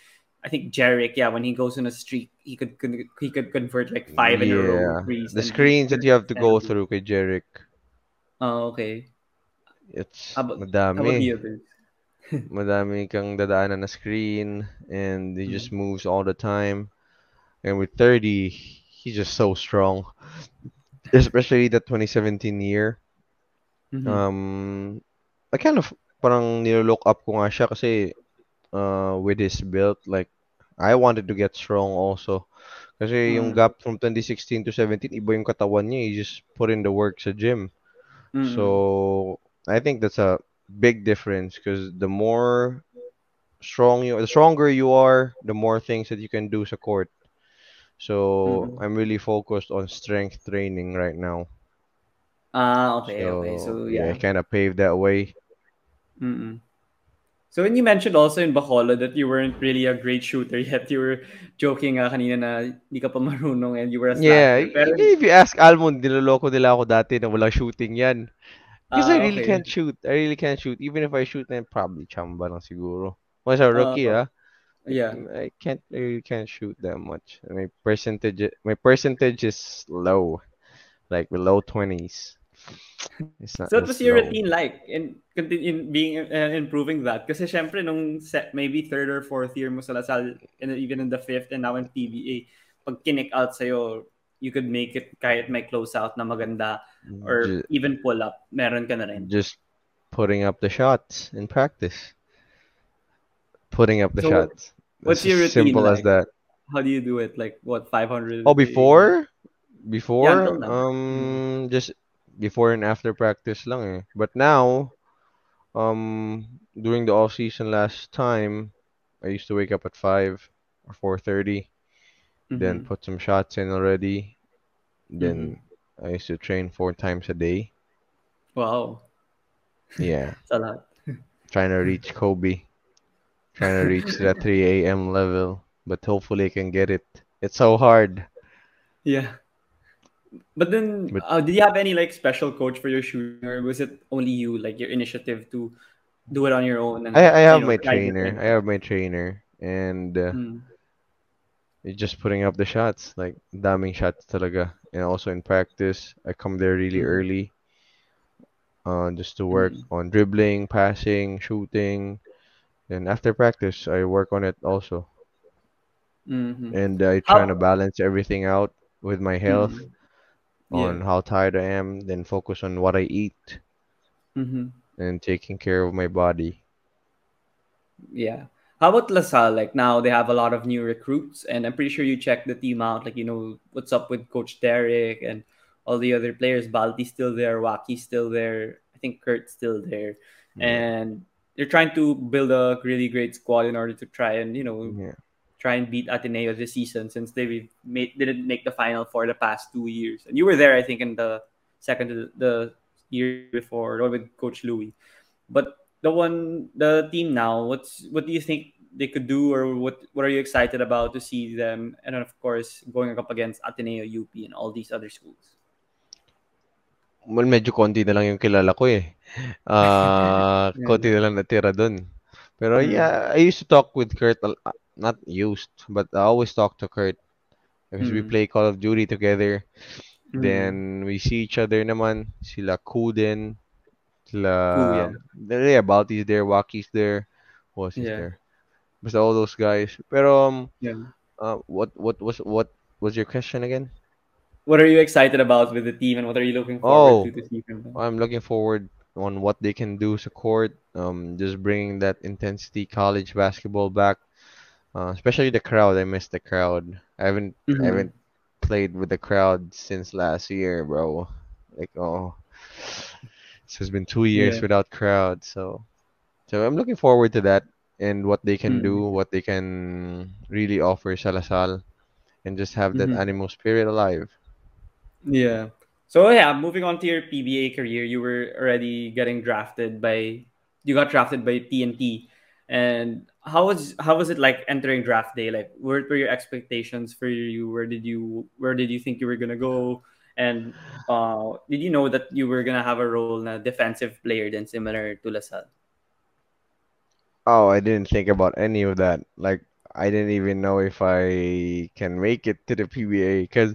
I think Jarek, yeah, when he goes on a streak, he could, he could convert like five in a row Yeah, the screens that you have to go through kay Jerick, Oh, okay. it's How about how about madami. Madami kang dadaanan na screen and he just Mm-hmm. moves all the time. and with Thirdy, he's just so strong. Especially the 2017 year. Mm-hmm. Um, I kind of parang nilo-look up ko nga siya kasi uh, with his build, like I wanted to get strong also. Kasi yung Mm-hmm. gap from 2016 to 17, iba yung katawan niya. He just put in the work sa gym. Mm-hmm. So I think that's a big difference because the more strong you, the stronger you are, the more things that you can do sa court. So Mm-hmm. I'm really focused on strength training right now. Ah, okay, okay. So So yeah, I yeah. kind of paved that way. Mm-mm. So when you mentioned also in Bacolod that you weren't really a great shooter yet, you were joking nga kanina na hindi ka pa marunong and you were a Yeah. Pero, if you ask Almond, niloloko nila ako dati na walang shooting yan. Because I ah, really okay. can't shoot. I really can't shoot. Even if I shoot, then probably chamba lang siguro. Was a rookie, Uh, ah, yeah. I can't, I really can't shoot that much. My percentage, my percentage is low, like below 20s. It's not, So what was your routine like in continue being uh, improving that? Kasi syempre nung set, maybe third or fourth year mo sa La Salle and even in the fifth and now in PBA, pag kinik out sa'yo, you could make it kahit may close out na maganda or Just, even pull up, meron ka na rin. just putting up the shots in practice. Putting up the So shots. what's your routine simple as that. How do you do it? Like what 500 Oh, before? Yeah, Before? Mm. Um, just before and after practice lang eh. But now, um, during the off season last time, I used to wake up at 5 or 4:30, then Mm-hmm. put some shots in already. Mm-hmm. Then I used to train four times a day. Wow. Yeah, a lot. trying to reach Kobe, trying to reach that 3 a.m. level, but hopefully I can get it. It's so hard. yeah. But then, But uh, did you have any like special coach for your shooting, or was it only you, like your initiative to do it on your own I and I you have know my trainer. I have my trainer, and uh, Mm, just putting up the shots, like daming shots talaga. And also in practice, I come there really mm, early, uh, just to work mm, on dribbling, passing, shooting. Then after practice, I work on it also. mm-hmm. And I try to balance everything out with my health, Mm, yeah. on how tired I am, then focus on what I eat Mm-hmm. and taking care of my body. Yeah. How about LaSalle? Like now they have a lot of new recruits, and I'm pretty sure you checked the team out. Like you know what's up with Coach Derick and all the other players. Balti's still there, Waki's still there. I think Kurt's still there, Yeah. and they're trying to build a really great squad in order to try and you know Yeah. Try and beat Ateneo this season since they made, didn't make the final for the past two years. And you were there, I think, in the second to the year before with Coach Louie. But the one the team now, what's what do you think they could do or what what are you excited about to see them and then of course going up against Ateneo, UP and all these other schools? Well, medyo konti na lang yung kilala ko eh. Ah, Yeah. konti na lang natira dun. Pero yeah, I used to talk with Kurt, uh, not used, but I always talk to Kurt because we Mm. play Call of Duty together. Mm. Then we see each other naman. Sila Kuden, sila, yeah, Balti's there, Waki's there. Who else is Yeah. there? Basta all those guys. Pero um, Yeah. uh, what what was what was your question again? What are you excited about with the team and what are you looking forward to Oh, to from? I'm looking forward on what they can do to court. Um, just bringing that intensity college basketball back. Uh, especially the crowd. I miss the crowd. I haven't I Mm-hmm. haven't played with the crowd since last year, bro. Like oh, so it's been two years Yeah. without crowd. So so I'm looking forward to that and what they can Mm-hmm. do, what they can really offer Salasal, and just have that Mm-hmm. animal spirit alive. Yeah. So yeah, moving on to your PBA career, you were already getting drafted by you got drafted by TNT. And how was how was it like entering draft day? Like what were your expectations for you? Where did you where did you think you were gonna go? And uh did you know that you were gonna have a role in a defensive player then similar to La Salle? Oh, I didn't think about any of that. Like, I didn't even know if I can make it to the PBA because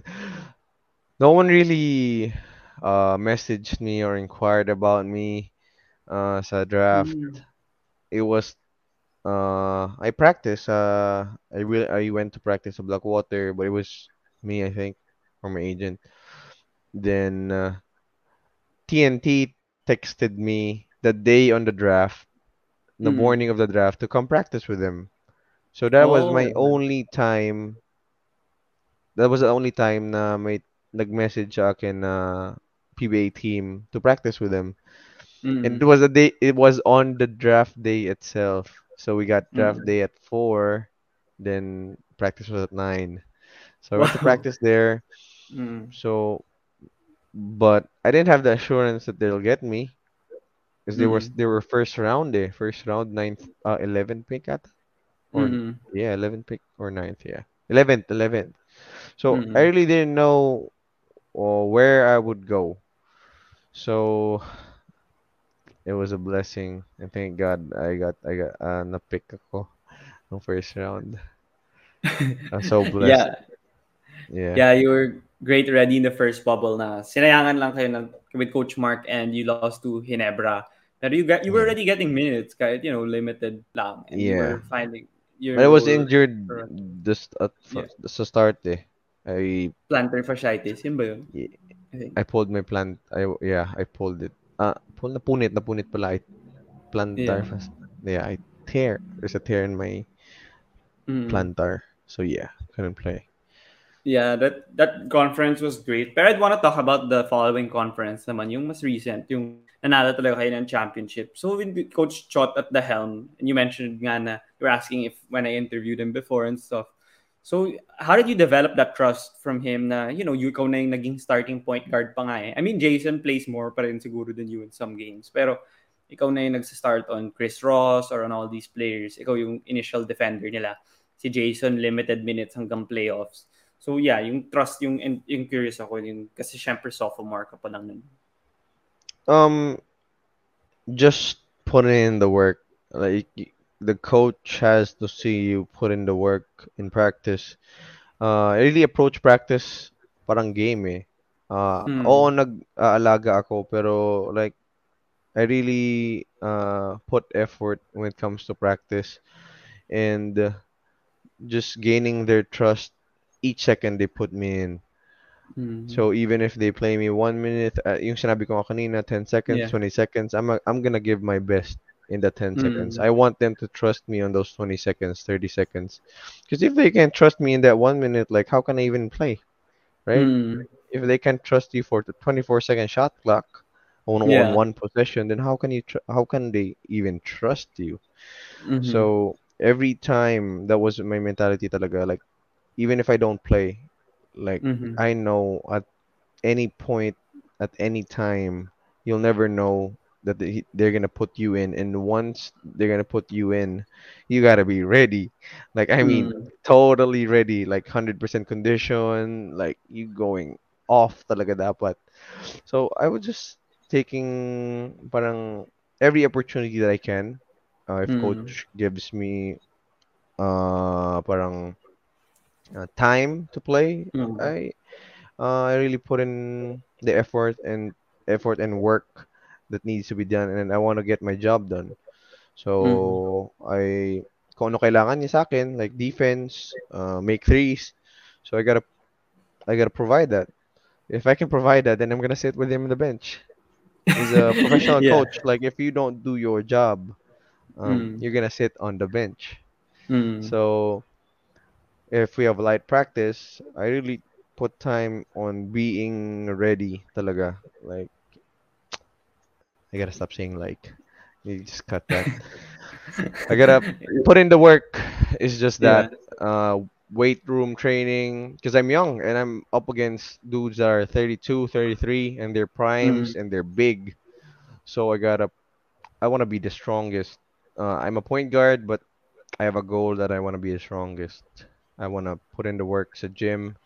no one really uh messaged me or inquired about me uh sa draft. Mm. It was uh, I practice. Uh, I really I went to practice a Blackwater, but it was me, I think, or my agent. Then uh, TNT texted me the day on the draft, the Mm. morning of the draft, to come practice with them. So that was my Oh. only time. That was the only time na may nag-message sa akin na PBA team to practice with them. And it Mm. was a day. It was on the draft day itself. So we got draft Mm. day at four, then practice was at nine. So I went to practice there. Mm. So, but I didn't have the assurance that they'll get me because they were Mm. they were first round eh, first round ninth, uh, 11 pick at or Mm. yeah, 11 pick or ninth, yeah, 11th, 11th. So I Mm. really didn't know uh, where I would go. So it was a blessing, and thank God I got I got uh, na-pick ako ng first round. I'm so blessed. Yeah. Yeah. Yeah, you were great already in the first bubble na sinayangan lang kayo ng, with Coach Mark and you lost to Ginebra. But you got you were already getting minutes kahit you know limited lang and you Yeah. were finding your But I was injured just at yeah, fir- start eh. I plantar fasciitis. Yun ba yun? I. I pulled my plant. I yeah, I pulled it. Ah, napunit, napunit pala. I plantar Yeah. Yeah, I tear. There's a tear in my Mm. plantar. So yeah, couldn't play. Yeah, that that conference was great. But I'd want to talk about the following conference naman, yung mas recent, yung nanalo talaga kayo ng championship. So with Coach Chot at the helm, and you mentioned nga na you were asking if when I interviewed him before and stuff. So how did you develop that trust from him na, you know, you ikaw na yung naging starting point guard pa nga eh. I mean, Jason plays more pa rin siguro than you in some games. Pero ikaw na yung nagsa-start on Chris Ross or on all these players. Ikaw yung initial defender nila. Si Jason, limited minutes hanggang playoffs. So yeah, yung trust yung yung curious ako yung kasi syempre sophomore ka pa lang nun. Um, just putting in the work. Like the coach has to see you put in the work in practice. Uh, I really approach practice parang game eh. Uh, oo, Mm. nag-aalaga ako pero like I really uh put effort when it comes to practice and uh, just gaining their trust each second they put me in. Mm. So even if they play me one minute, uh, yung sinabi ko kanina, 10 seconds, Yeah. 20 seconds, I'm a, I'm gonna give my best in the 10 seconds. Mm. I want them to trust me on those 20 seconds, 30 seconds. Because if they can't trust me in that one minute, like how can I even play, right? Mm. If they can't trust you for the 24 second shot clock on, on one possession, then how can you tr how can they even trust you? Mhm. So every time that was my mentality talaga, like even if I don't play, like Mhm. I know at any point, at any time, you'll never know that they, they're gonna put you in, and once they're gonna put you in, you gotta be ready. Like I mean, Mm. totally ready, like 100% condition, like you going off talaga dapat. So I was just taking parang every opportunity that I can. Uh, if Mm. coach gives me uh parang uh, time to play, Mm. I uh, I really put in the effort and effort and work that needs to be done, and I want to get my job done. So I kung ano kailangan niya sa akin, like defense, uh, make threes. So I gotta I gotta provide that. If I can provide that, then I'm gonna sit with him on the bench. He's a professional yeah. coach. Like if you don't do your job, um, Mm. you're gonna sit on the bench. Mm. So if we have light practice, I really put time on being ready talaga. Like I gotta stop saying like. You just cut that. I gotta put in the work. It's just yeah. that uh weight room training because I'm young and I'm up against dudes that are 32, 33 and they're primes and they're big. So I gotta I want to be the strongest. Uh, I'm a point guard, but I have a goal that I want to be the strongest. I want to put in the work at gym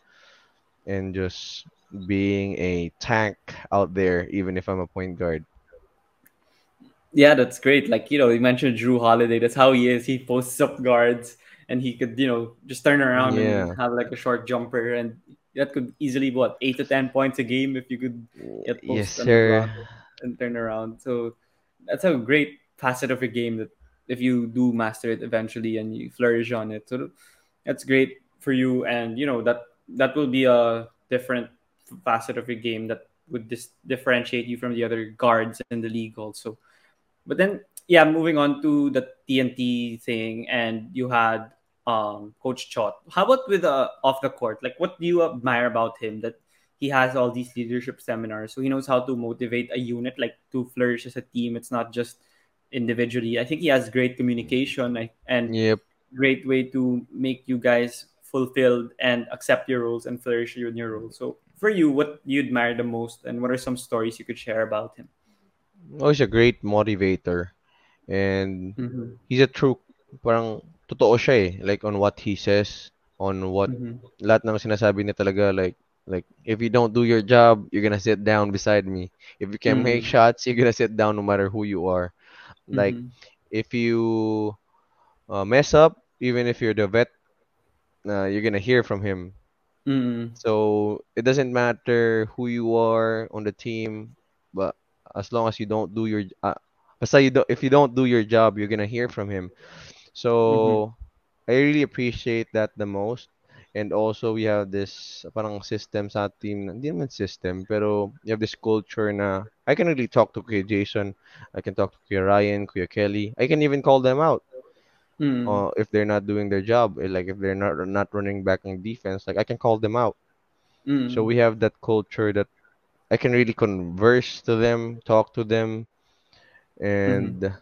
and just being a tank out there, even if I'm a point guard. Yeah, that's great. Like, you know, you mentioned Jrue Holiday. That's how he is. He posts up guards and he could, you know, just turn around and have like a short jumper and that could easily be what eight to ten points a game if you could get Yes, sir. and turn around. So that's a great facet of your game that if you do master it eventually and you flourish on it. So that's great for you, and you know that that will be a different facet of your game that would dis- differentiate you from the other guards in the league also. But then, yeah, moving on to the TNT thing, and you had um, Coach Chot. How about with uh, off the court? Like, what do you admire about him that he has all these leadership seminars, so he knows how to motivate a unit, like to flourish as a team. It's not just individually. I think he has great communication and Yep. great way to make you guys fulfilled and accept your roles and flourish in your roles. So for you, what you admire the most, and what are some stories you could share about him? Oh, he's a great motivator. And Mm-hmm. he's a true, parang totoo siya eh. Like on what he says, on what, Mm-hmm. lahat ng sinasabi niya talaga, like, like, if you don't do your job, you're gonna sit down beside me. If you can make Mm-hmm. shots, you're gonna sit down no matter who you are. Like, Mm-hmm. if you uh, mess up, even if you're the vet, uh, you're gonna hear from him. Mm-hmm. So it doesn't matter who you are on the team, but as long as you don't do your uh, basta you don't, if you don't do your job, you're gonna hear from him. Mm-hmm. So I really appreciate that the most. And also we have this parang system sa team, hindi naman system, pero you have this culture na I can really talk to Kuya Jason, I can talk to Kuya Ryan, Kuya Kelly. I can even call them out Mm-hmm. uh, if they're not doing their job, eh, like if they're not not running back in defense, like I can call them out. So Mm-hmm. we have that culture that I can really converse to them, talk to them, Mm-hmm. and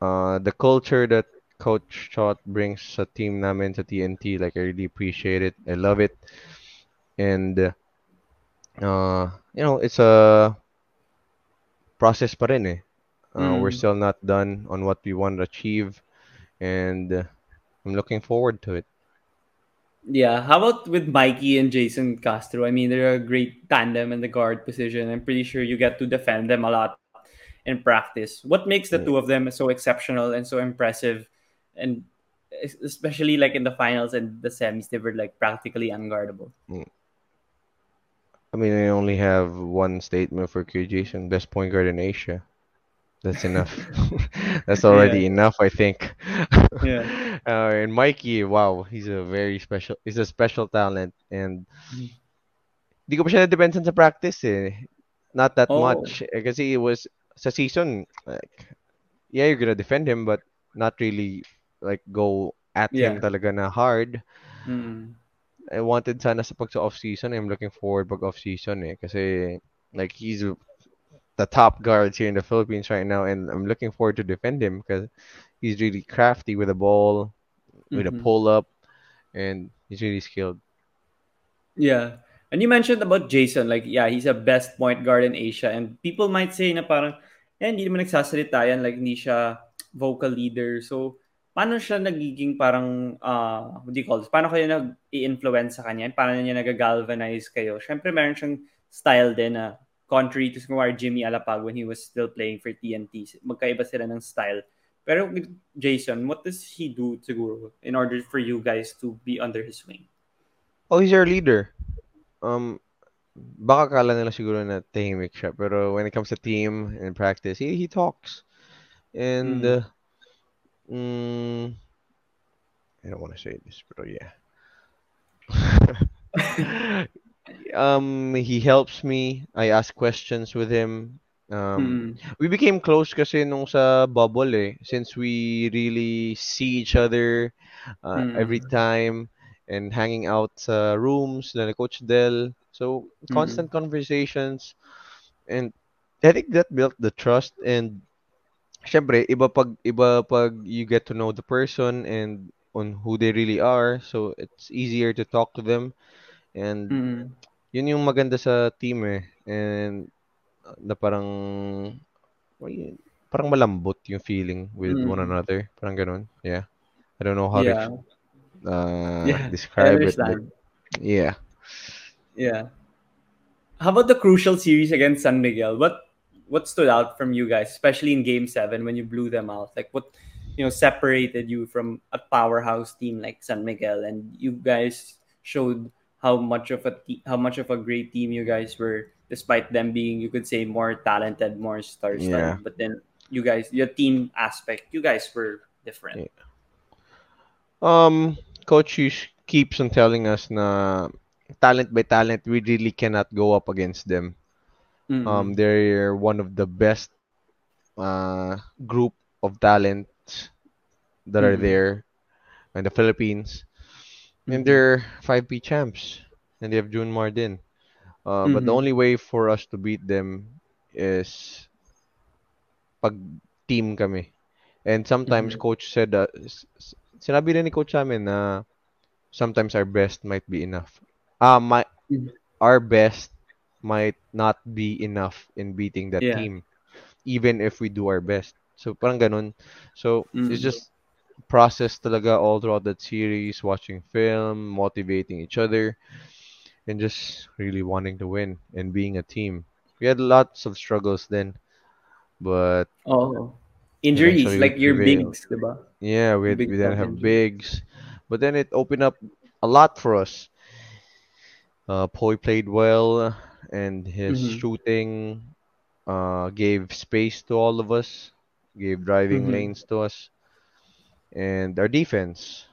uh, the culture that Coach Chot brings sa team namin sa TNT, like I really appreciate it. I love it, and uh, you know, it's a process pa rin eh. Uh, we're Mm-hmm. still not done on what we want to achieve, and uh, I'm looking forward to it. Yeah. How about with Mikey and Jason Castro? I mean, they're a great tandem in the guard position. I'm pretty sure you get to defend them a lot in practice. What makes the Mm, two of them so exceptional and so impressive? And especially like in the finals and the semis, they were like practically unguardable. mm. I mean, I only have one statement for Q Jason, best point guard in Asia. That's enough. That's yeah. already enough, I think. Yeah. Uh, and Mikey, wow, he's a very special, he's a special talent. And di ko pa siya na-depensan sa practice eh. Not that Oh. much. Eh, kasi it was, sa season, like, yeah, you're gonna defend him, but not really, like, go at him Yeah. talaga na hard. Mm. I wanted sana sa pag sa off-season, I'm looking forward pag off-season eh. Kasi, like, he's the top guards here in the Philippines right now, and I'm looking forward to defend him because he's really crafty with the ball, with a Mm-hmm. pull-up, and he's really skilled. Yeah. And you mentioned about Jason, like, yeah, he's a best point guard in Asia. And people might say na parang, eh, hindi naman nagsasalita yan, like, hindi siya vocal leader. So, paano siya nagiging parang, uh, what do you call this? Paano kayo nag-i-influence sa kanya? Paano niya nag-galvanize kayo? Siyempre, meron siyang style din na contrary to kumar Jimmy Alapag when he was still playing for TNT. Magkaiba sila ng style. Pero Jason, what does he do siguro in order for you guys to be under his wing? Oh, he's our leader. Um, baka kala nila siguro na tahimik siya, pero when it comes to team and practice, he, he talks. And, Mm. uh, mm, I don't want to say this, but yeah. Um, he helps me. I ask questions with him. Um, Mm. we became close kasi nung sa bubble eh, since we really see each other uh, every Mm. time and hanging out sa rooms na Coach Del. So, Mm. constant conversations and I think that built the trust and syempre, iba pag iba pag you get to know the person and on who they really are. So, it's easier to talk to them and Mm. yun yung maganda sa team eh. And uh, na parang parang malambot yung feeling with one Mm. another. Parang ganun. Yeah. I don't know how to Yeah. ex- uh, Yeah. Describe it, but yeah. Yeah. How about the crucial series against San Miguel? What what stood out from you guys, especially in Game Seven when you blew them out? Like what you know separated you from a powerhouse team like San Miguel, and you guys showed how much of a te- how much of a great team you guys were, despite them being you could say more talented, more Yeah. star-studded. But then you guys, your team aspect, you guys were different. Yeah. Um, coach keeps on telling us na talent by talent, we really cannot go up against them. Um, Mm-hmm. they're one of the best uh, group of talents that are Mm-hmm. there in the Philippines, and Mm-hmm. they're 5P champs, and they have June Mardin. Uh, but the Mm-hmm. only way for us to beat them is pag team kami. And sometimes Mm-hmm. coach said that sinabi rin ni coach namin na sometimes our best might be enough. Ah, my Mm-hmm. our best might not be enough in beating that Yeah. team, even if we do our best. So parang ganun. So it's Mm-hmm. just process talaga all throughout that series, watching film, motivating each other, and just really wanting to win and being a team. We had lots of struggles then, but Oh, injuries we like your prevailed. bigs, diba? Yeah, we we bigs didn't have bigs, but then it opened up a lot for us. Uh, Poy played well, and his Mm-hmm. shooting uh, gave space to all of us, gave driving Mm-hmm. lanes to us, and our defense.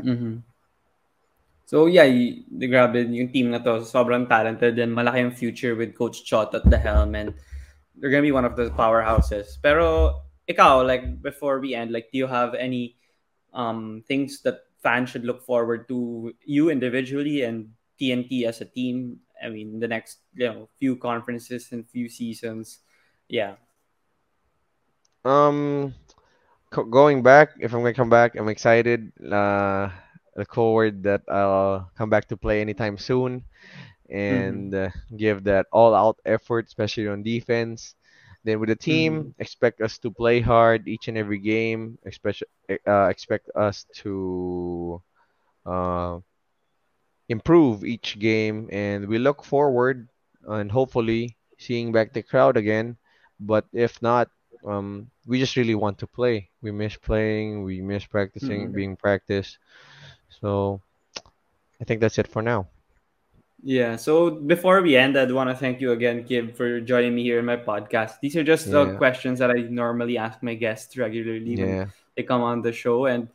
Mm-hmm. So yeah, y- the grabe yung team na to, sobrang talented and malaki yung future with Coach Chot at the helm and they're gonna be one of the powerhouses. Pero ikaw, like before we end, like do you have any um things that fans should look forward to you individually and TNT as a team? I mean, the next you know few conferences and few seasons. Yeah. Um, co going back, if I'm gonna come back, I'm excited. Uh, look forward that I'll come back to play anytime soon Mm-hmm. and uh, give that all-out effort, especially on defense. Then with the Mm-hmm. team, expect us to play hard each and every game. Expect uh, expect us to uh, improve each game, and we look forward and hopefully seeing back the crowd again. But if not, um, we just really want to play. We miss playing. We miss practicing, Mm-hmm. being practiced. So I think that's it for now. Yeah. So before we end, I'd want to thank you again, Kib, for joining me here in my podcast. These are just the questions that I normally ask my guests regularly when they come on the show. And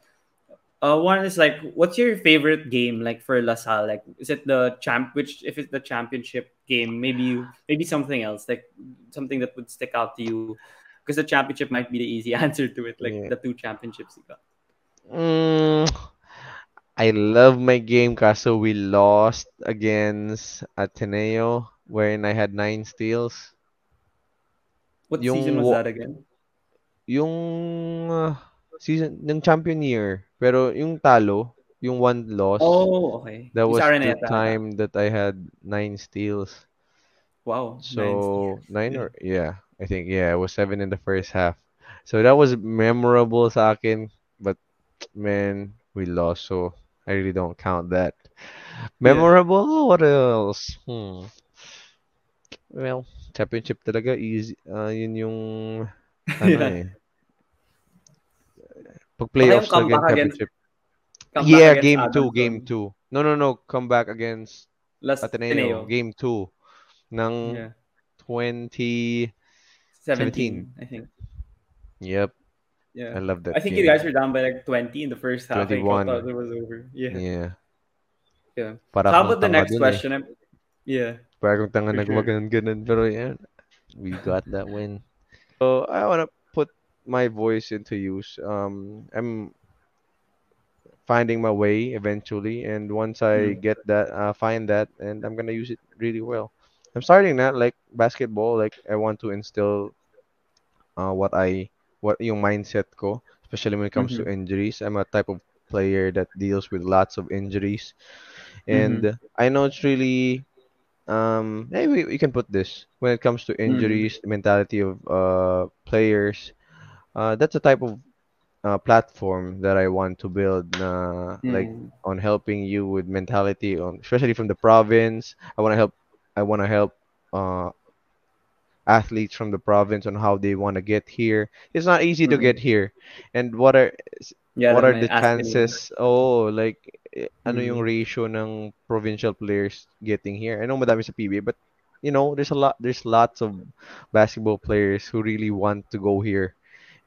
uh, one is like, what's your favorite game like for LaSalle? Like, is it the champ? Which if it's the championship game, maybe you, maybe something else, like something that would stick out to you, because the championship might be the easy answer to it, like Yeah. the two championships you got. Mm, I love my game kaso we lost against Ateneo wherein I had nine steals. What season was that again? yung uh, season ng champion year pero yung talo, yung one loss, Oh, okay. that Yung was the Araneta ata. time that I had nine steals. Wow, nine So steals. nine or yeah, I think yeah, it was seven in the first half. So that was memorable sa akin, but man, we lost, so I really don't count that. Yeah. Memorable? What else? Hmm. Well, championship talaga easy. Ah, yun yung ano yeah. eh. Pag playoffs yung against championship. comeback Yeah, against game two, game Adamson. two. No, no, no. Come back against Last Ateneo. Tineo. Game two ng Yeah. 2017. 17, I think. Yep, Yeah. I love love I that think you guys were down by like 20 in the first half. I thought 21. it was over. Yeah. Yeah. Yeah. Para how about the next eh. question? I'm, yeah, Para tanga for sure. Pero yeah, we got that win. So I wanna put my voice into use. Um, I'm finding my way eventually, and once I Mm. get that, uh, find that, and I'm gonna use it really well. I'm starting that like basketball. Like I want to instill uh, what I what yung mindset ko, especially when it comes to Mm-hmm. injuries. I'm a type of player that deals with lots of injuries, Mm-hmm. and I know it's really um. Maybe we can put this when it comes to Mm-hmm. injuries, the mentality of uh players. Uh, that's a type of uh, platform that I want to build uh, like Mm-hmm. on helping you with mentality on especially from the province. I want to help I want to help uh, athletes from the province on how they want to get here. It's not easy to get Mm-hmm. here. And what are Yeah, what are the chances? Oh, like eh, ano yung Mm-hmm. ratio ng provincial players getting here? I know madami sa PBA, but you know, there's a lot there's lots of basketball players who really want to go here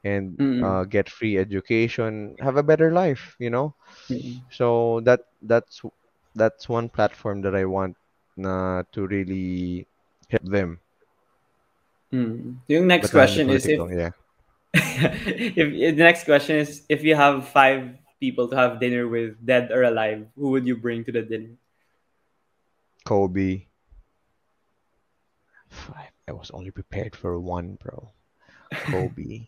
and Mm-mm. uh, get free education, have a better life, you know. Mm-mm. So that that's that's one platform that I want uh, to really help them. Mm. Yung next But the question is if yeah. if the next question is if you have five people to have dinner with, dead or alive, who would you bring to the dinner? Kobe. Five. I was only prepared for one, bro. Kobe.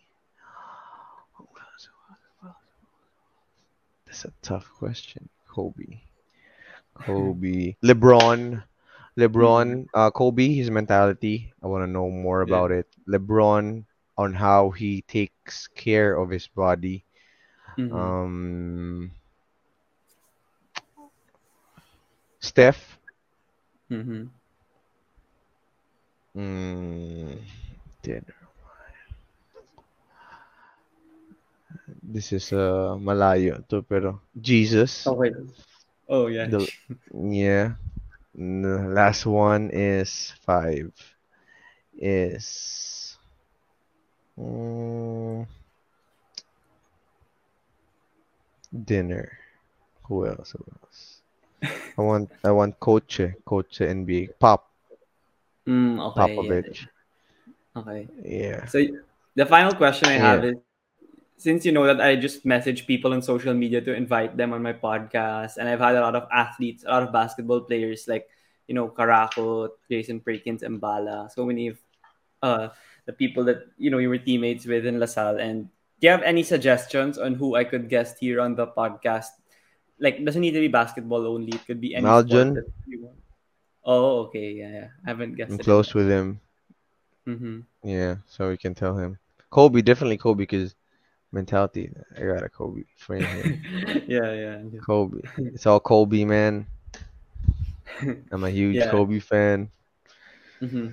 That's a tough question. Kobe. Kobe. LeBron. LeBron. Uh, Kobe, his mentality. I want to know more Yeah. about it. LeBron on how he takes care of his body. Mm-hmm. Um, Steph. Mm-hmm. Mm, dinner. This is uh malayo to pero Jesus. Okay. Oh yeah. The yeah. The last one is five. Is mm, dinner. Who else? Who else? I want I want Coach Coach NBA Pop Mm, okay. Yeah. Popovich. Okay. Yeah. So the final question I have Yeah. is since you know that I just message people on social media to invite them on my podcast, and I've had a lot of athletes, a lot of basketball players like you know Karako, Jason Perkins, and Bala, so many of uh, the people that you know you were teammates with in La Salle. And do you have any suggestions on who I could guest here on the podcast? Like, doesn't need to be basketball only; it could be any sport Maljon, that you want. Oh, okay, yeah, yeah. I haven't I'm guessed in close that. with him. Mm-hmm. Yeah, so we can tell him. Kobe, definitely Kobe, because mentality. I got a Kobe friend here. yeah, yeah, Kobe. It's all Kobe, man. I'm a huge yeah. Kobe fan. hmm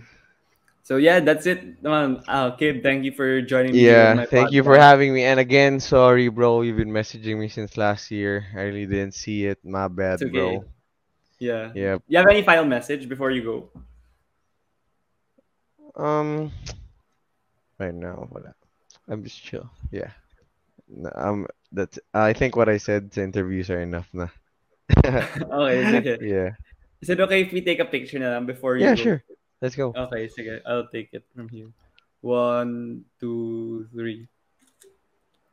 So yeah, that's it. Um, uh, Kib, thank you for joining me Yeah, my thank you for having me. And again, sorry, bro. You've been messaging me since last year. I really didn't see it. My bad, okay. bro. Yeah. Yeah. You have any final message before you go? Um, right now, wala. I'm just chill. Yeah. Um, that's. I think what I said to interviews are enough na. okay, sige. Yeah. Is it okay if we take a picture na lang before you Yeah, go? sure. Let's go. Okay, sige. I'll take it from here. One, two, three.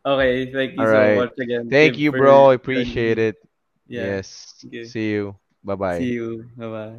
Okay, thank you All so right. much again, Thank you, bro. I appreciate it. Yeah. Yes. Okay. See you. Bye bye. See you. Bye bye.